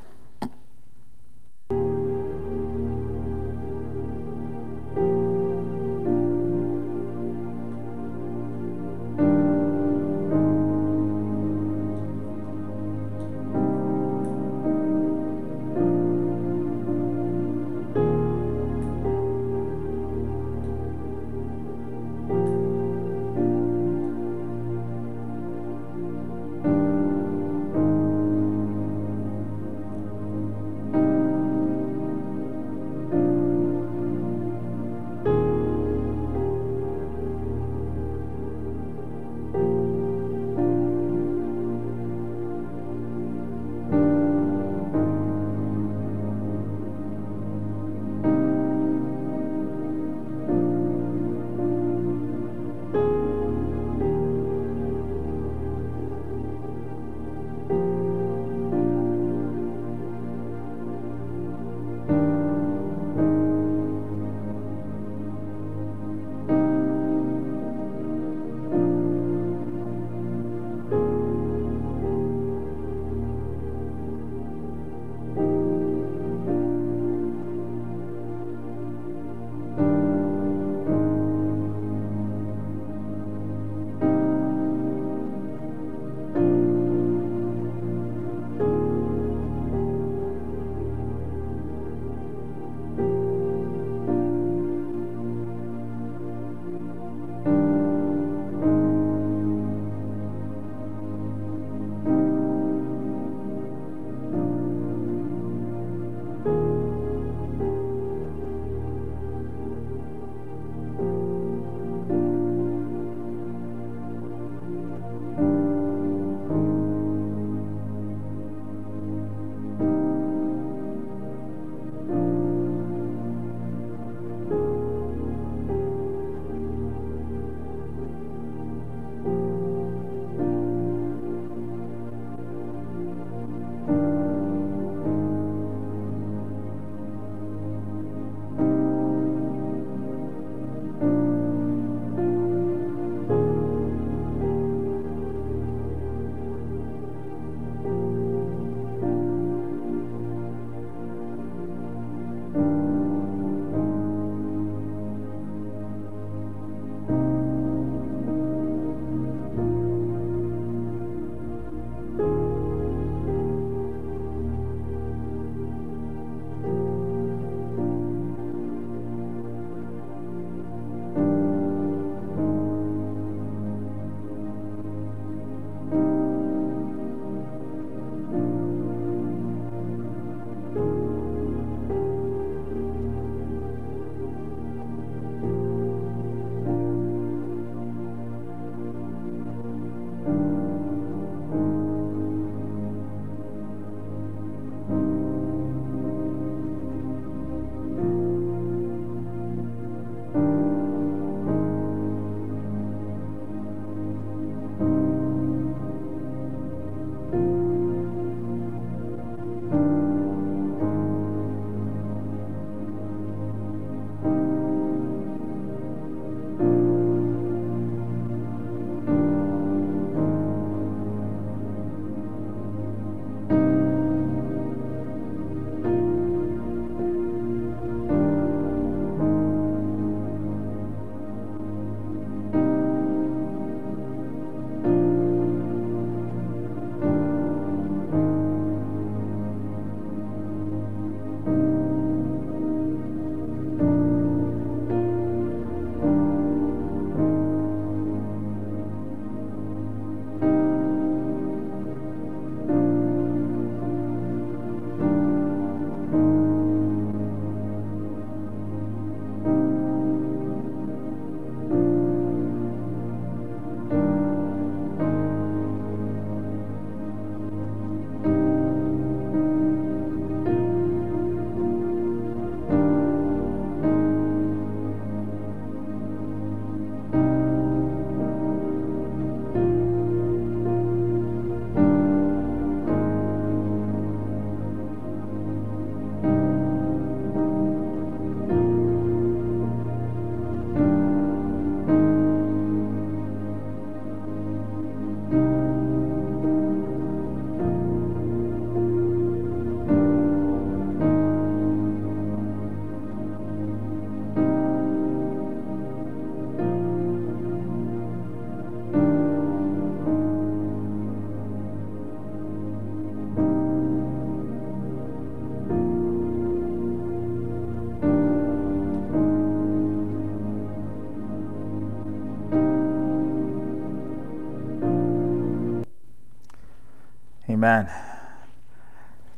Amen.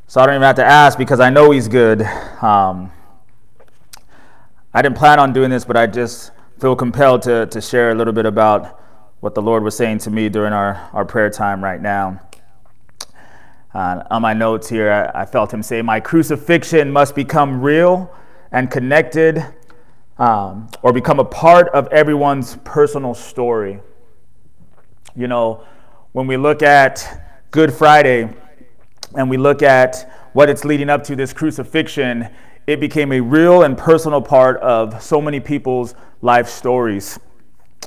So I don't even have to ask because I know He's good. Um, I didn't plan on doing this, but I just feel compelled to, to share a little bit about what the Lord was saying to me during our, our prayer time right now. Uh, on my notes here, I, I, felt him say, My crucifixion must become real and connected um, or become a part of everyone's personal story. You know, when we look at Good Friday and we look at what it's leading up to, this crucifixion, it became a real and personal part of so many people's life stories.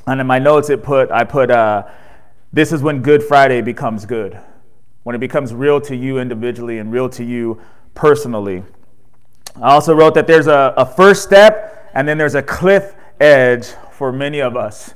And in my notes, it put I put uh, this is when Good Friday becomes good, when it becomes real to you individually and real to you personally. I also wrote that there's a, a first step and then there's a cliff edge for many of us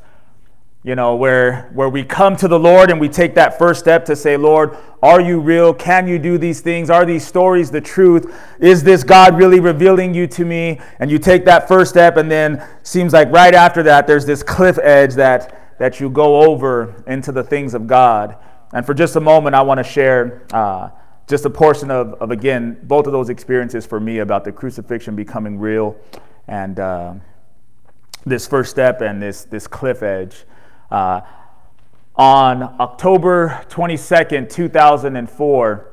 you know where where we come to the lord and we take that first step to say lord are you real? Can you do these things? Are these stories the truth? Is this god really revealing you to me? And you take that first step and then seems like right after that there's this cliff edge that that you go over into the things of god. And for just a moment i want to share uh, just a portion of, of again both of those experiences for me about the crucifixion becoming real and uh, this first step and this this cliff edge uh, on October 22nd, 2004,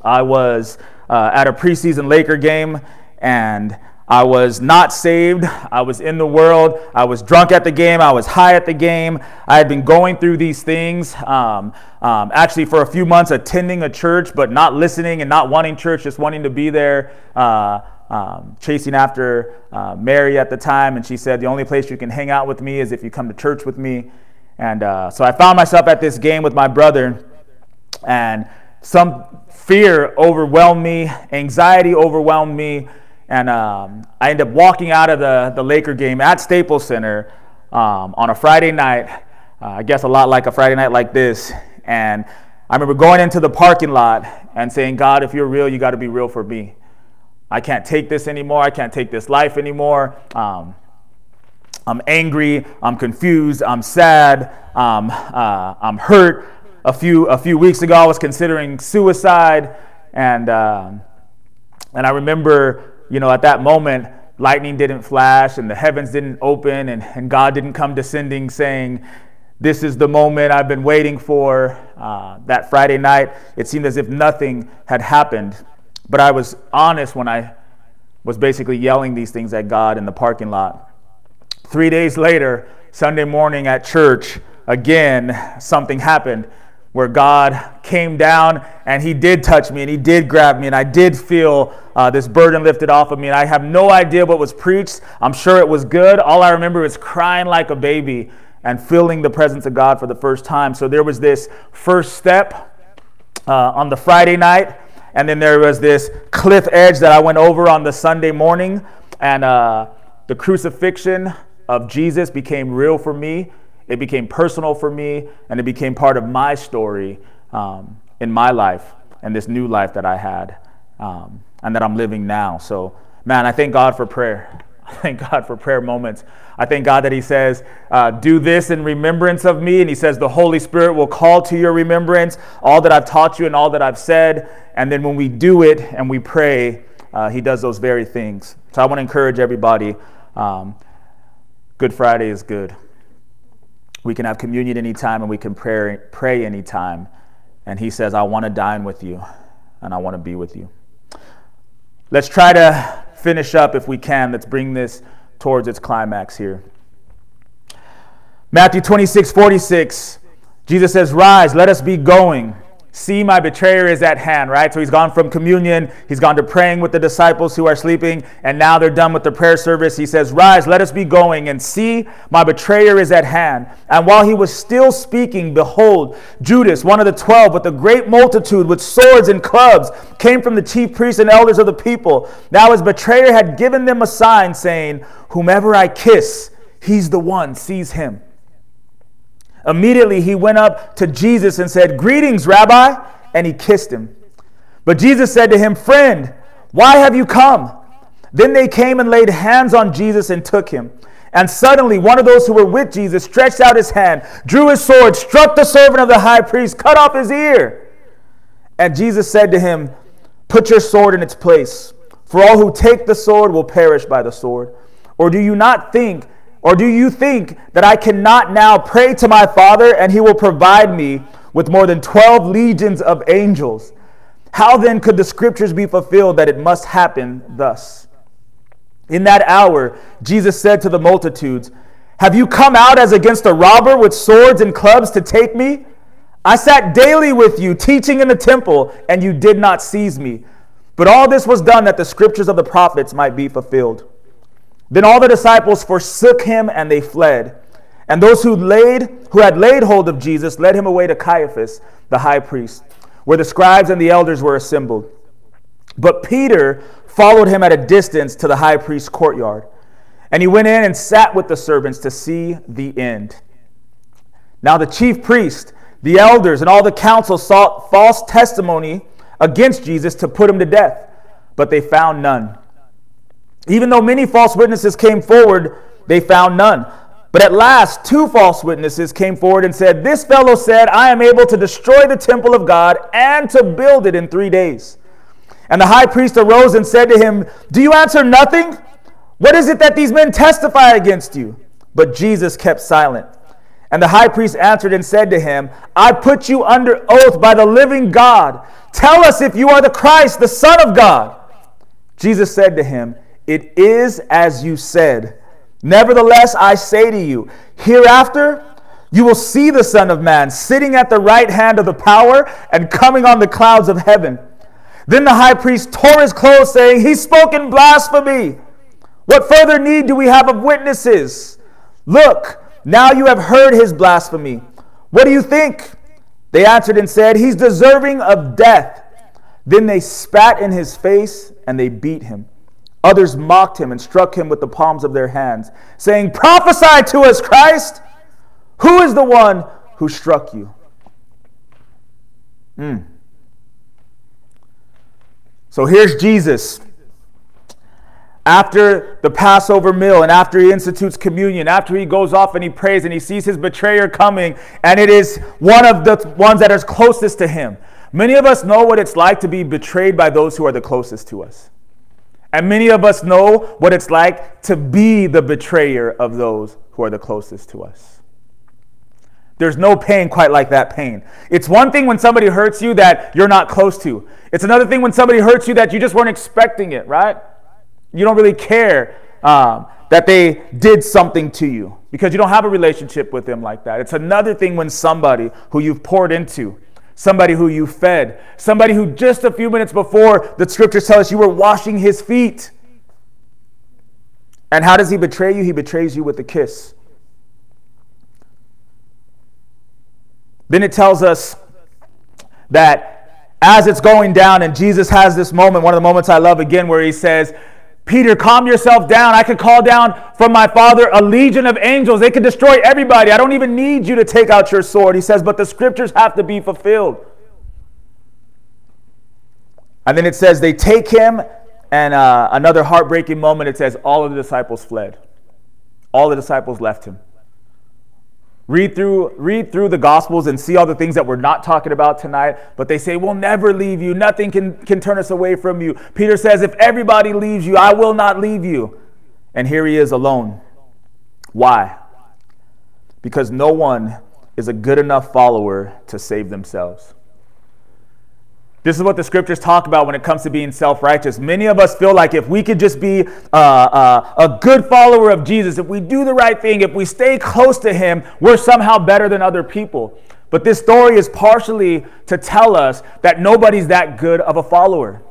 I was uh, at a preseason Laker game and I was not saved. I was in the world. I was drunk at the game. I was high at the game. I had been going through these things, um, um, actually, for a few months, attending a church, but not listening and not wanting church, just wanting to be there. Uh, um, chasing after uh, Mary at the time, and she said, The only place you can hang out with me is if you come to church with me. And uh, so I found myself at this game with my brother, and some fear overwhelmed me, anxiety overwhelmed me, and um, I ended up walking out of the, the Laker game at Staples Center um, on a Friday night, uh, I guess a lot like a Friday night like this. And I remember going into the parking lot and saying, God, if you're real, you got to be real for me. I can't take this anymore. I can't take this life anymore. Um, I'm angry. I'm confused. I'm sad. Um, uh, I'm hurt. A few a few weeks ago, I was considering suicide, and uh, and I remember, you know, at that moment, lightning didn't flash, and the heavens didn't open, and, and God didn't come descending, saying, "This is the moment I've been waiting for." Uh, that Friday night, it seemed as if nothing had happened. But I was honest when I was basically yelling these things at God in the parking lot. Three days later, Sunday morning at church, again, something happened where God came down and He did touch me and He did grab me and I did feel uh, this burden lifted off of me. And I have no idea what was preached. I'm sure it was good. All I remember is crying like a baby and feeling the presence of God for the first time. So there was this first step uh, on the Friday night and then there was this cliff edge that I went over on the Sunday morning, and uh, the crucifixion of Jesus became real for me. It became personal for me, and it became part of my story um, in my life and this new life that I had um, and that I'm living now. So, man, I thank God for prayer. I thank God for prayer moments. I thank God that He says, uh, Do this in remembrance of me. And He says, The Holy Spirit will call to your remembrance all that I've taught you and all that I've said. And then when we do it and we pray, uh, He does those very things. So I want to encourage everybody um, Good Friday is good. We can have communion anytime and we can pray, pray anytime. And He says, I want to dine with you and I want to be with you. Let's try to finish up if we can. Let's bring this towards its climax here. Matthew 26, 46, Jesus says, Rise, let us be going. See, my betrayer is at hand, right? So he's gone from communion, he's gone to praying with the disciples who are sleeping, and now they're done with the prayer service. He says, Rise, let us be going, and see, my betrayer is at hand. And while he was still speaking, behold, Judas, one of the twelve, with a great multitude, with swords and clubs, came from the chief priests and elders of the people. Now his betrayer had given them a sign, saying, Whomever I kiss, he's the one, seize him. Immediately he went up to Jesus and said, Greetings, Rabbi, and he kissed him. But Jesus said to him, Friend, why have you come? Then they came and laid hands on Jesus and took him. And suddenly one of those who were with Jesus stretched out his hand, drew his sword, struck the servant of the high priest, cut off his ear. And Jesus said to him, Put your sword in its place, for all who take the sword will perish by the sword. Or do you not think, or do you think that I cannot now pray to my Father, and he will provide me with more than 12 legions of angels? How then could the scriptures be fulfilled that it must happen thus? In that hour, Jesus said to the multitudes, Have you come out as against a robber with swords and clubs to take me? I sat daily with you, teaching in the temple, and you did not seize me. But all this was done that the scriptures of the prophets might be fulfilled. Then all the disciples forsook him and they fled. And those who laid who had laid hold of Jesus led him away to Caiaphas, the high priest, where the scribes and the elders were assembled. But Peter followed him at a distance to the high priest's courtyard. And he went in and sat with the servants to see the end. Now the chief priest the elders and all the council sought false testimony against Jesus to put him to death, but they found none. Even though many false witnesses came forward, they found none. But at last, two false witnesses came forward and said, This fellow said, I am able to destroy the temple of God and to build it in three days. And the high priest arose and said to him, Do you answer nothing? What is it that these men testify against you? But Jesus kept silent. And the high priest answered and said to him, I put you under oath by the living God. Tell us if you are the Christ, the Son of God. Jesus said to him, It is as you said. Nevertheless, I say to you, hereafter you will see the Son of Man sitting at the right hand of the power and coming on the clouds of heaven. Then the high priest tore his clothes, saying, He spoke in blasphemy. What further need do we have of witnesses? Look, now you have heard his blasphemy. What do you think? They answered and said, He's deserving of death. Then they spat in his face and they beat him. Others mocked him and struck him with the palms of their hands, saying, Prophesy to us, Christ! Who is the one who struck you? Mm. So here's Jesus after the Passover meal and after he institutes communion, after he goes off and he prays and he sees his betrayer coming, and it is one of the ones that is closest to him. Many of us know what it's like to be betrayed by those who are the closest to us. And many of us know what it's like to be the betrayer of those who are the closest to us. There's no pain quite like that pain. It's one thing when somebody hurts you that you're not close to. It's another thing when somebody hurts you that you just weren't expecting it, right? You don't really care um, that they did something to you because you don't have a relationship with them like that. It's another thing when somebody who you've poured into, somebody who you fed, somebody who just a few minutes before the scriptures tell us you were washing his feet. And how does he betray you? He betrays you with a kiss. Then it tells us that as it's going down, and Jesus has this moment, one of the moments I love again, where he says, Peter, calm yourself down. I could call down from my father a legion of angels. They could destroy everybody. I don't even need you to take out your sword. He says, but the scriptures have to be fulfilled. And then it says they take him, and uh, another heartbreaking moment, it says all of the disciples fled. All the disciples left him. Read through, read through the Gospels and see all the things that we're not talking about tonight, but they say, We'll never leave you. Nothing can, can turn us away from you. Peter says, If everybody leaves you, I will not leave you. And here he is alone. Why? Because no one is a good enough follower to save themselves. This is what the scriptures talk about when it comes to being self righteous. Many of us feel like if we could just be uh, uh, a good follower of Jesus, if we do the right thing, if we stay close to Him, we're somehow better than other people. But this story is partially to tell us that nobody's that good of a follower,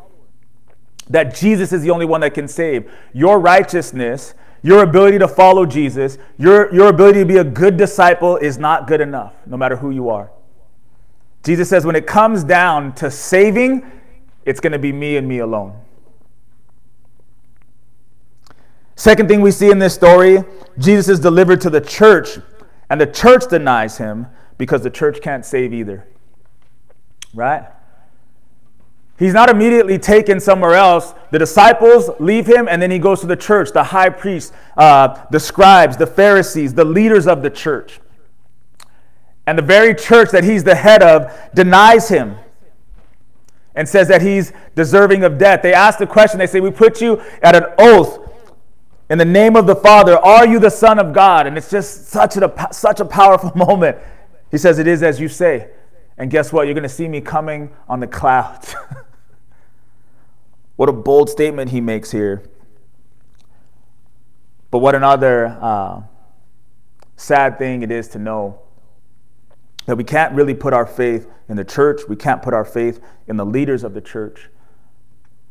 that Jesus is the only one that can save. Your righteousness, your ability to follow Jesus, your, your ability to be a good disciple is not good enough, no matter who you are. Jesus says, when it comes down to saving, it's going to be me and me alone. Second thing we see in this story, Jesus is delivered to the church, and the church denies him because the church can't save either. Right? He's not immediately taken somewhere else. The disciples leave him, and then he goes to the church, the high priest, uh, the scribes, the Pharisees, the leaders of the church. And the very church that he's the head of denies him. and says that he's deserving of death. They ask the question, they say, We put you at an oath in the name of the Father. Are you the Son of God? And it's just such a, such a powerful moment. He says, It is as you say. And guess what? You're going to see me coming on the clouds. what a bold statement he makes here. But what another uh, sad thing it is to know that we can't really put our faith in the church. We can't put our faith in the leaders of the church.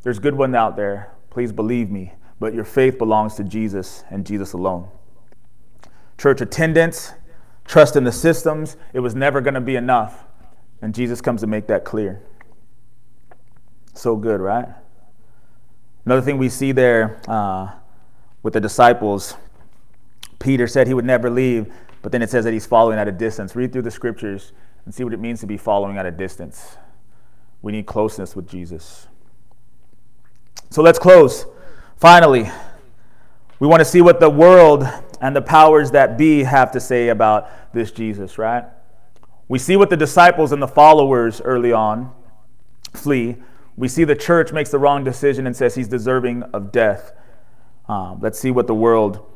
There's good ones out there, please believe me, but your faith belongs to Jesus and Jesus alone. Church attendance, trust in the systems, it was never going to be enough. And Jesus comes to make that clear. So good, right? Another thing we see there uh, with the disciples, Peter said he would never leave, but then it says that he's following at a distance. Read through the scriptures and see what it means to be following at a distance. We need closeness with Jesus. So let's close. Finally, we want to see what the world and the powers that be have to say about this Jesus, right? We see what the disciples and the followers early on flee. We see the church makes the wrong decision and says he's deserving of death. Um, let's see what the world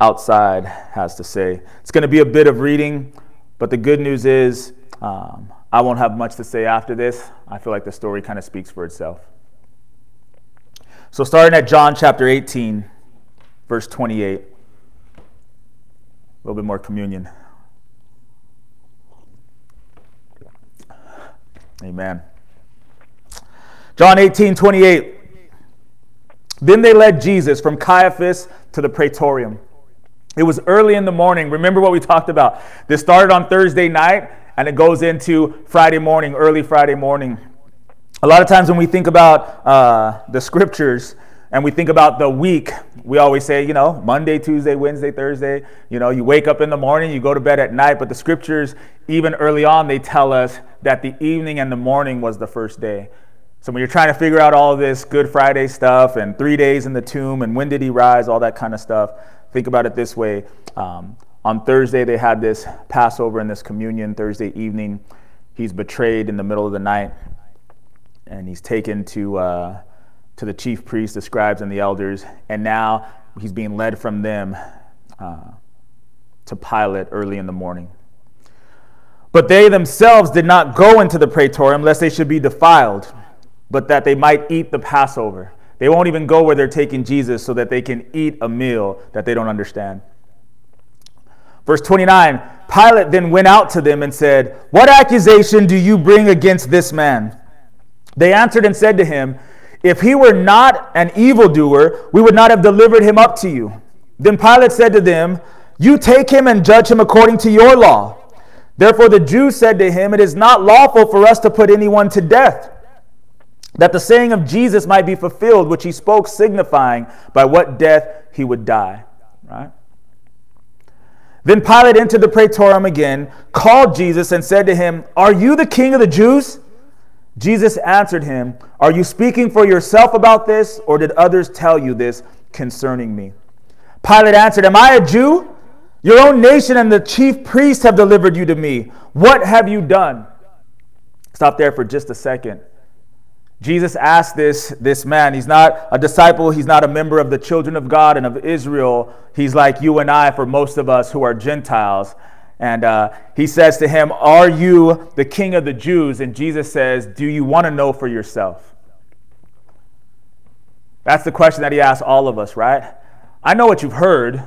outside has to say. It's going to be a bit of reading, but the good news is um, I won't have much to say after this. I feel like the story kind of speaks for itself. So, starting at John chapter 18, verse 28, a little bit more communion. Amen. John 18, 28. Then they led Jesus from Caiaphas to the praetorium. It was early in the morning. Remember what we talked about? This started on Thursday night and it goes into Friday morning, early Friday morning. A lot of times when we think about uh, the scriptures and we think about the week, we always say, you know, Monday, Tuesday, Wednesday, Thursday. You know, you wake up in the morning, you go to bed at night. But the scriptures, even early on, they tell us that the evening and the morning was the first day. So when you're trying to figure out all this Good Friday stuff and three days in the tomb and when did he rise, all that kind of stuff, Think about it this way. Um, on Thursday, they had this Passover and this communion Thursday evening. He's betrayed in the middle of the night, and he's taken to, uh, to the chief priests, the scribes, and the elders. And now he's being led from them uh, to Pilate early in the morning. But they themselves did not go into the praetorium lest they should be defiled, but that they might eat the Passover. They won't even go where they're taking Jesus so that they can eat a meal that they don't understand. Verse 29 Pilate then went out to them and said, What accusation do you bring against this man? They answered and said to him, If he were not an evildoer, we would not have delivered him up to you. Then Pilate said to them, You take him and judge him according to your law. Therefore the Jews said to him, It is not lawful for us to put anyone to death that the saying of Jesus might be fulfilled, which he spoke, signifying by what death he would die. Right? Then Pilate entered the praetorium again, called Jesus, and said to him, Are you the king of the Jews? Jesus answered him, Are you speaking for yourself about this, or did others tell you this concerning me? Pilate answered, Am I a Jew? Your own nation and the chief priests have delivered you to me. What have you done? Stop there for just a second. Jesus asked this, this man, he's not a disciple, he's not a member of the children of God and of Israel. He's like you and I for most of us who are Gentiles. And uh, he says to him, Are you the king of the Jews? And Jesus says, Do you want to know for yourself? That's the question that he asks all of us, right? I know what you've heard.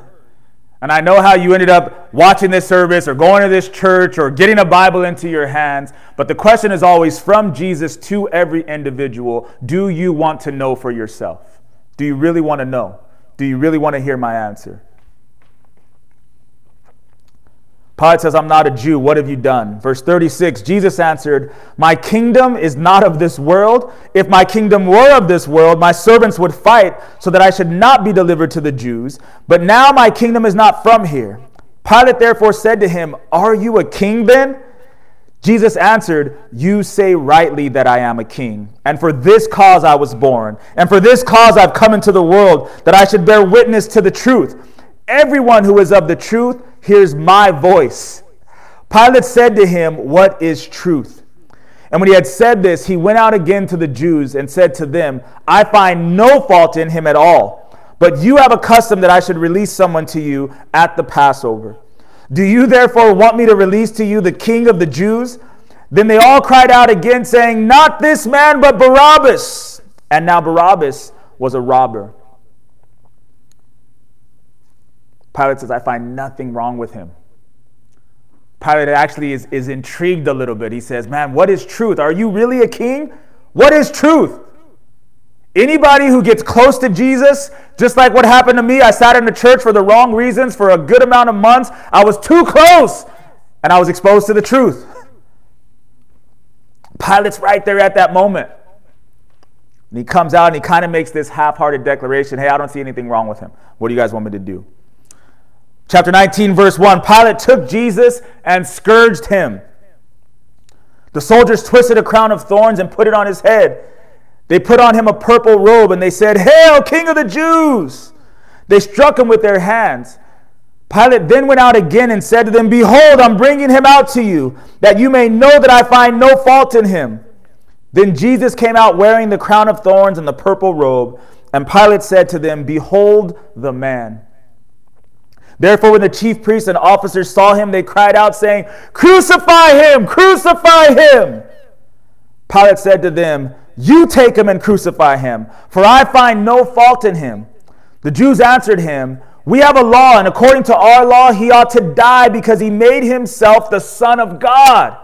And I know how you ended up watching this service or going to this church or getting a Bible into your hands. But the question is always from Jesus to every individual Do you want to know for yourself? Do you really want to know? Do you really want to hear my answer? Pilate says, I'm not a Jew. What have you done? Verse 36 Jesus answered, My kingdom is not of this world. If my kingdom were of this world, my servants would fight so that I should not be delivered to the Jews. But now my kingdom is not from here. Pilate therefore said to him, Are you a king then? Jesus answered, You say rightly that I am a king, and for this cause I was born, and for this cause I've come into the world, that I should bear witness to the truth. Everyone who is of the truth hears my voice. Pilate said to him, What is truth? And when he had said this, he went out again to the Jews and said to them, I find no fault in him at all. But you have a custom that I should release someone to you at the Passover. Do you therefore want me to release to you the king of the Jews? Then they all cried out again, saying, Not this man, but Barabbas. And now Barabbas was a robber. Pilate says, I find nothing wrong with him. Pilate actually is, is intrigued a little bit. He says, Man, what is truth? Are you really a king? What is truth? Anybody who gets close to Jesus, just like what happened to me, I sat in the church for the wrong reasons for a good amount of months. I was too close and I was exposed to the truth. Pilate's right there at that moment. And he comes out and he kind of makes this half hearted declaration Hey, I don't see anything wrong with him. What do you guys want me to do? Chapter 19, verse 1 Pilate took Jesus and scourged him. The soldiers twisted a crown of thorns and put it on his head. They put on him a purple robe and they said, Hail, King of the Jews! They struck him with their hands. Pilate then went out again and said to them, Behold, I'm bringing him out to you, that you may know that I find no fault in him. Then Jesus came out wearing the crown of thorns and the purple robe. And Pilate said to them, Behold the man. Therefore, when the chief priests and officers saw him, they cried out, saying, Crucify him! Crucify him! Pilate said to them, You take him and crucify him, for I find no fault in him. The Jews answered him, We have a law, and according to our law, he ought to die because he made himself the Son of God.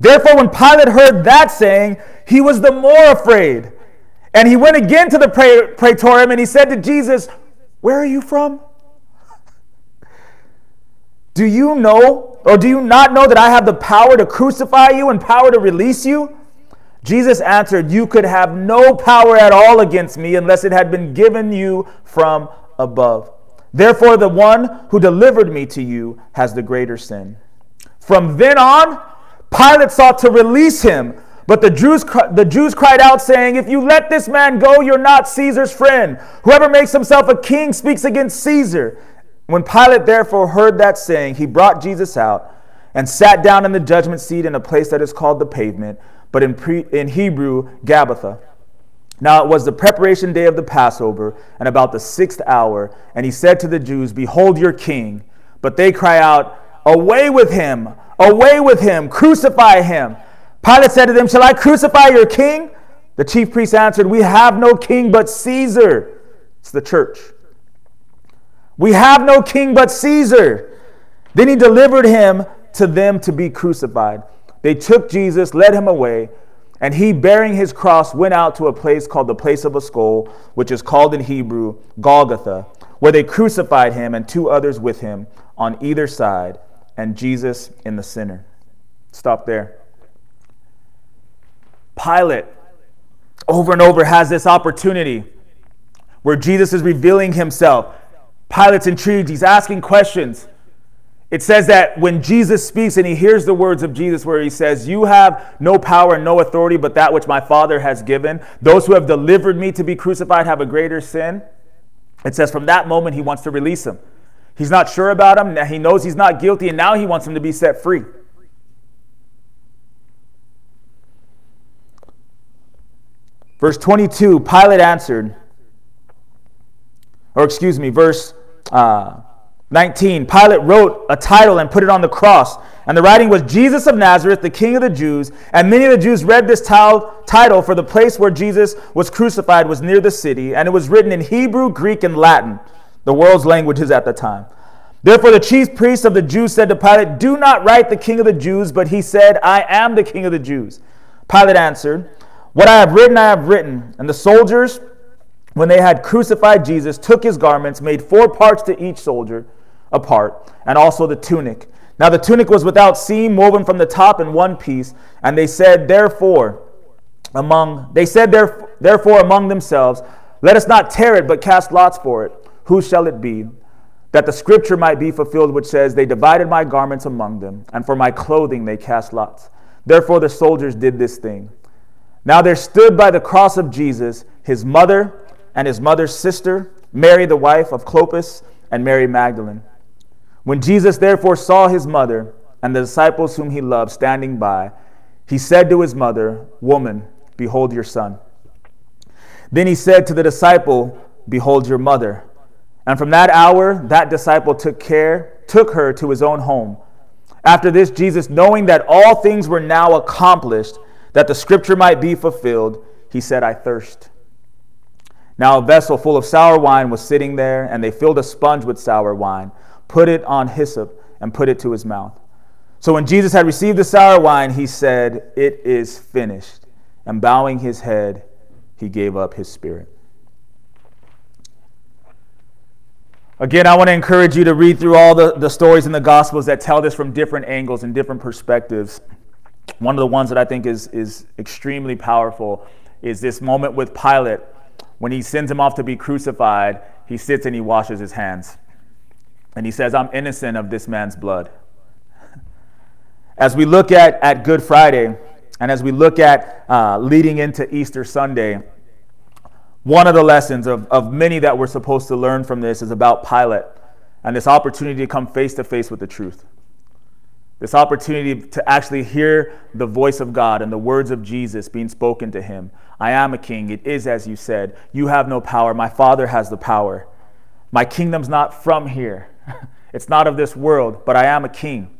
Therefore, when Pilate heard that saying, he was the more afraid. And he went again to the praetorium and he said to Jesus, Where are you from? Do you know, or do you not know that I have the power to crucify you and power to release you? Jesus answered, You could have no power at all against me unless it had been given you from above. Therefore, the one who delivered me to you has the greater sin. From then on, Pilate sought to release him. But the Jews, the Jews cried out, saying, If you let this man go, you're not Caesar's friend. Whoever makes himself a king speaks against Caesar. When Pilate therefore heard that saying, he brought Jesus out and sat down in the judgment seat in a place that is called the pavement, but in, pre, in Hebrew, Gabbatha. Now it was the preparation day of the Passover, and about the sixth hour, and he said to the Jews, Behold your king. But they cry out, Away with him! Away with him! Crucify him! Pilate said to them, Shall I crucify your king? The chief priests answered, We have no king but Caesar. It's the church. We have no king but Caesar. Then he delivered him to them to be crucified. They took Jesus, led him away, and he, bearing his cross, went out to a place called the place of a skull, which is called in Hebrew Golgotha, where they crucified him and two others with him on either side, and Jesus in the center. Stop there. Pilate, over and over, has this opportunity where Jesus is revealing himself. Pilate's intrigued. He's asking questions. It says that when Jesus speaks and he hears the words of Jesus, where he says, You have no power and no authority but that which my Father has given. Those who have delivered me to be crucified have a greater sin. It says, From that moment, he wants to release him. He's not sure about him. He knows he's not guilty, and now he wants him to be set free. Verse 22 Pilate answered, or excuse me, verse uh, 19, Pilate wrote a title and put it on the cross. And the writing was Jesus of Nazareth, the King of the Jews. And many of the Jews read this title, for the place where Jesus was crucified was near the city. And it was written in Hebrew, Greek, and Latin, the world's languages at the time. Therefore, the chief priests of the Jews said to Pilate, Do not write the King of the Jews, but he said, I am the King of the Jews. Pilate answered, What I have written, I have written. And the soldiers when they had crucified Jesus, took his garments, made four parts to each soldier apart, and also the tunic. Now the tunic was without seam, woven from the top in one piece, and they said, therefore, among they said therefore among themselves, let us not tear it, but cast lots for it. Who shall it be? That the scripture might be fulfilled, which says, They divided my garments among them, and for my clothing they cast lots. Therefore the soldiers did this thing. Now there stood by the cross of Jesus his mother and his mother's sister, Mary, the wife of Clopas, and Mary Magdalene. When Jesus therefore saw his mother and the disciples whom he loved standing by, he said to his mother, Woman, behold your son. Then he said to the disciple, Behold your mother. And from that hour, that disciple took care, took her to his own home. After this, Jesus, knowing that all things were now accomplished, that the scripture might be fulfilled, he said, I thirst. Now a vessel full of sour wine was sitting there, and they filled a sponge with sour wine, put it on hyssop, and put it to his mouth. So when Jesus had received the sour wine, he said, It is finished. And bowing his head, he gave up his spirit. Again, I want to encourage you to read through all the, the stories in the Gospels that tell this from different angles and different perspectives. One of the ones that I think is, is extremely powerful is this moment with Pilate when he sends him off to be crucified. He sits and he washes his hands. And he says, I'm innocent of this man's blood. As we look at, at Good Friday, and as we look at uh, leading into Easter Sunday, one of the lessons of, of many that we're supposed to learn from this is about Pilate and this opportunity to come face to face with the truth. This opportunity to actually hear the voice of God and the words of Jesus being spoken to him. I am a king. It is as you said. You have no power. My Father has the power. My kingdom's not from here, it's not of this world, but I am a king.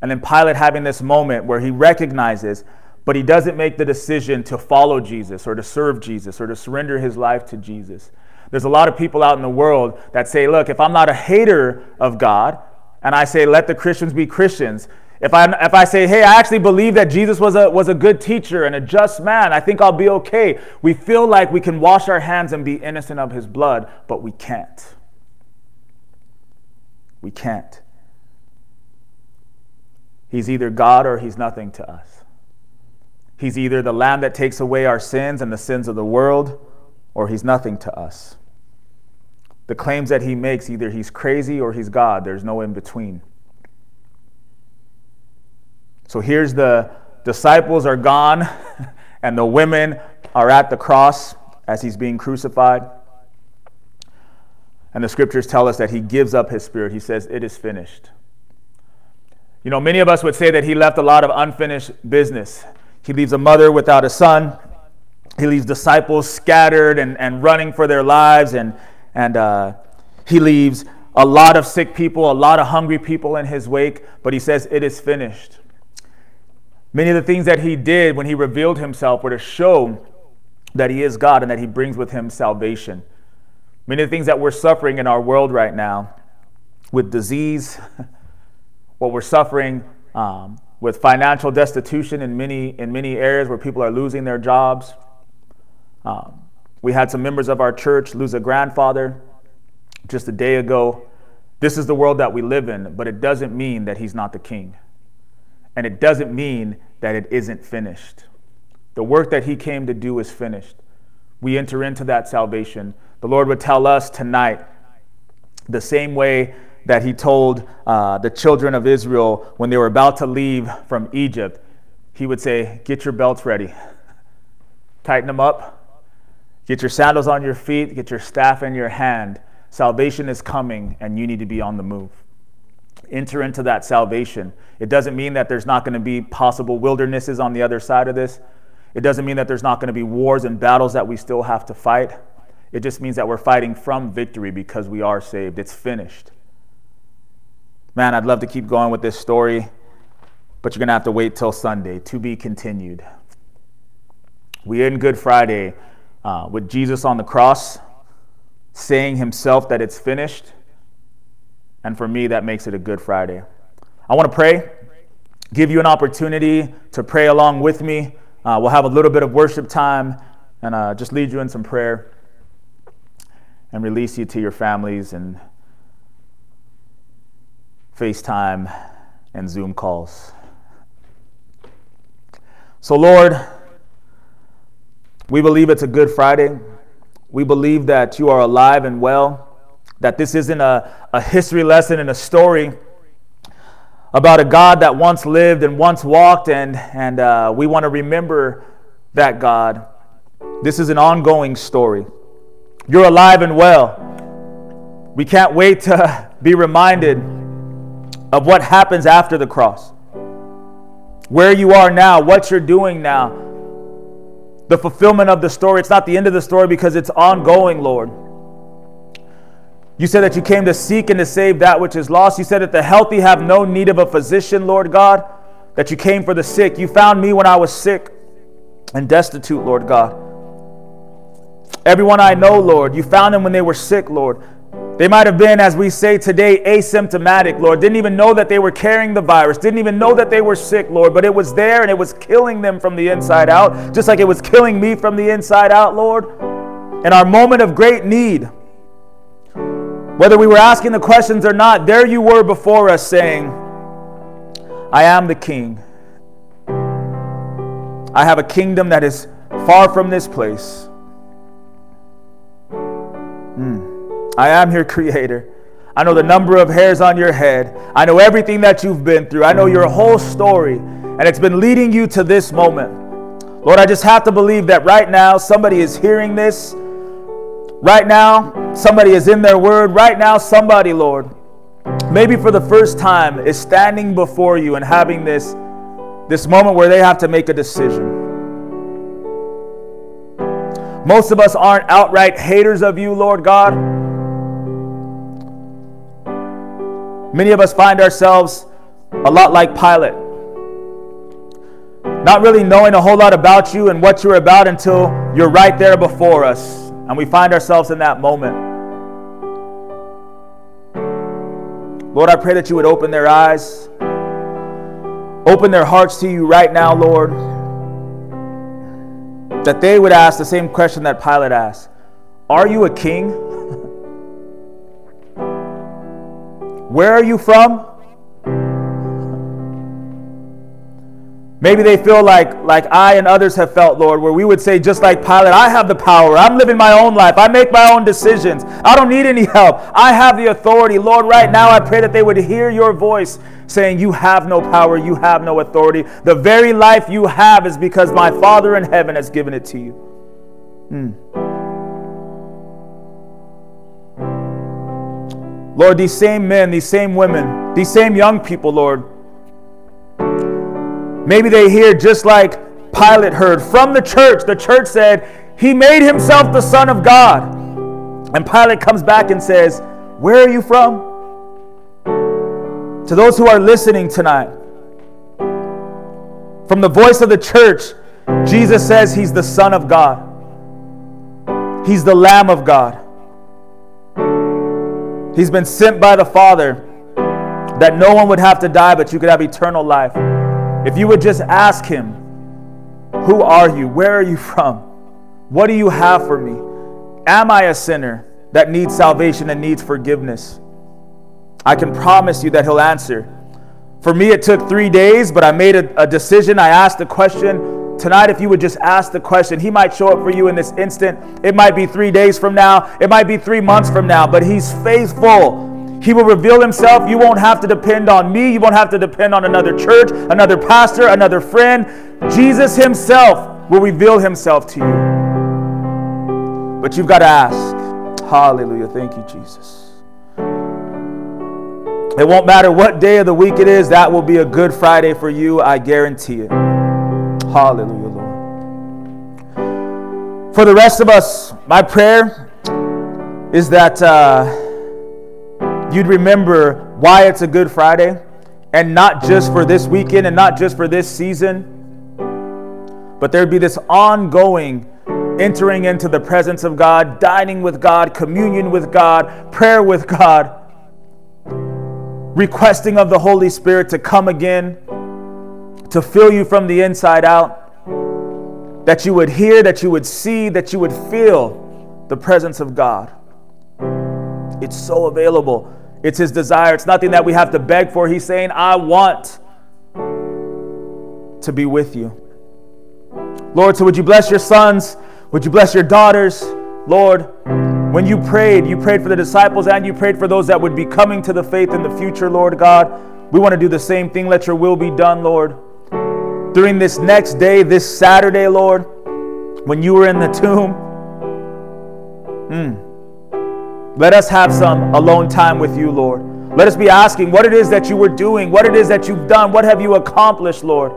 And then Pilate having this moment where he recognizes, but he doesn't make the decision to follow Jesus or to serve Jesus or to surrender his life to Jesus. There's a lot of people out in the world that say, look, if I'm not a hater of God, and I say, let the Christians be Christians, if I, if I say, hey, I actually believe that Jesus was a, was a good teacher and a just man, I think I'll be okay. We feel like we can wash our hands and be innocent of his blood, but we can't. We can't. He's either God or he's nothing to us. He's either the Lamb that takes away our sins and the sins of the world, or he's nothing to us. The claims that he makes, either he's crazy or he's God. There's no in between. So here's the disciples are gone, and the women are at the cross as he's being crucified. And the scriptures tell us that he gives up his spirit. He says, It is finished. You know, many of us would say that he left a lot of unfinished business. He leaves a mother without a son. He leaves disciples scattered and, and running for their lives. And, and uh, he leaves a lot of sick people, a lot of hungry people in his wake. But he says, It is finished. Many of the things that he did when he revealed himself were to show that he is God and that he brings with him salvation. Many of the things that we're suffering in our world right now with disease, what we're suffering um, with financial destitution in many, in many areas where people are losing their jobs. Um, we had some members of our church lose a grandfather just a day ago. This is the world that we live in, but it doesn't mean that he's not the king. And it doesn't mean that it isn't finished. The work that he came to do is finished. We enter into that salvation. The Lord would tell us tonight the same way that he told uh, the children of Israel when they were about to leave from Egypt. He would say, Get your belts ready, tighten them up, get your sandals on your feet, get your staff in your hand. Salvation is coming, and you need to be on the move. Enter into that salvation. It doesn't mean that there's not going to be possible wildernesses on the other side of this. It doesn't mean that there's not going to be wars and battles that we still have to fight. It just means that we're fighting from victory because we are saved. It's finished. Man, I'd love to keep going with this story, but you're going to have to wait till Sunday to be continued. We end Good Friday uh, with Jesus on the cross saying himself that it's finished. And for me, that makes it a Good Friday. I want to pray, give you an opportunity to pray along with me. Uh, we'll have a little bit of worship time and uh, just lead you in some prayer and release you to your families and FaceTime, and Zoom calls. So, Lord, we believe it's a Good Friday. We believe that you are alive and well, that this isn't a, a history lesson and a story about a God that once lived and once walked, and, and uh, we want to remember that God. This is an ongoing story. You're alive and well. We can't wait to be reminded of what happens after the cross. where you are now, what you're doing now, the fulfillment of the story. It's not the end of the story because it's ongoing, Lord. You said that you came to seek and to save that which is lost. You said that the healthy have no need of a physician, Lord God, that you came for the sick. You found me when I was sick and destitute, Lord God. Everyone I know, Lord, you found them when they were sick, Lord. They might have been, as we say today, asymptomatic, Lord. Didn't even know that they were carrying the virus. Didn't even know that they were sick, Lord. But it was there and it was killing them from the inside out, just like it was killing me from the inside out, Lord. In our moment of great need, whether we were asking the questions or not, there you were before us saying, I am the king. I have a kingdom that is far from this place. Mm. I am your creator. I know the number of hairs on your head. I know everything that you've been through. I know your whole story, and it's been leading you to this moment. Lord, I just have to believe that right now somebody is hearing this. Right now, somebody is in their word. Right now, somebody, Lord, maybe for the first time, is standing before you and having this, this moment where they have to make a decision. Most of us aren't outright haters of you, Lord God. Many of us find ourselves a lot like Pilate, not really knowing a whole lot about you and what you're about until you're right there before us. And we find ourselves in that moment. Lord, I pray that you would open their eyes, open their hearts to you right now, Lord. That they would ask the same question that Pilate asked Are you a king? Where are you from? Maybe they feel like, like I and others have felt, Lord, where we would say, just like Pilate, I have the power. I'm living my own life. I make my own decisions. I don't need any help. I have the authority. Lord, right now I pray that they would hear your voice saying, You have no power. You have no authority. The very life you have is because my Father in heaven has given it to you. Hmm. Lord, these same men, these same women, these same young people, Lord, maybe they hear just like Pilate heard from the church. The church said, He made Himself the Son of God. And Pilate comes back and says, Where are you from? To those who are listening tonight, from the voice of the church, Jesus says He's the Son of God, He's the Lamb of God. He's been sent by the Father that no one would have to die, but you could have eternal life. If you would just ask Him, Who are you? Where are you from? What do you have for me? Am I a sinner that needs salvation and needs forgiveness? I can promise you that He'll answer. For me, it took three days, but I made a, a decision. I asked the question Tonight, if you would just ask the question, He might show up for you in this instant. It might be three days from now, it might be three months from now, but He's faithful. He will reveal Himself. You won't have to depend on me. You won't have to depend on another church, another pastor, another friend. Jesus Himself will reveal Himself to you. But you've got to ask. Hallelujah. Thank you, Jesus. It won't matter what day of the week it is, that will be a good Friday for you. I guarantee it. Hallelujah, Lord. For the rest of us, my prayer is that uh, you'd remember why it's a Good Friday, and not just for this weekend and not just for this season, but there'd be this ongoing entering into the presence of God, dining with God, communion with God, prayer with God, requesting of the Holy Spirit to come again to fill you from the inside out, that you would hear, that you would see, that you would feel the presence of God. It's so available. It's His desire. It's nothing that we have to beg for. He's saying, I want to be with you. Lord, so would you bless your sons? Would you bless your daughters? Lord, when you prayed, you prayed for the disciples and you prayed for those that would be coming to the faith in the future, Lord God. We want to do the same thing. Let your will be done, Lord during this next day, this Saturday, Lord, when you were in the tomb. Mm, let us have some alone time with you, Lord. Let us be asking what it is that you were doing, what it is that you've done, what have you accomplished, Lord.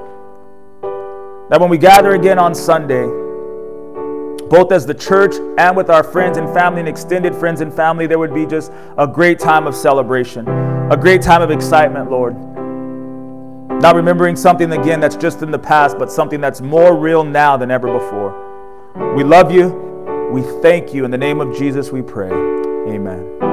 that when we gather again on Sunday, both as the church and with our friends and family and extended friends and family, there would be just a great time of celebration, a great time of excitement, Lord. Not remembering something again that's just in the past, but something that's more real now than ever before. We love you. We thank you. In the name of Jesus, we pray. Amen.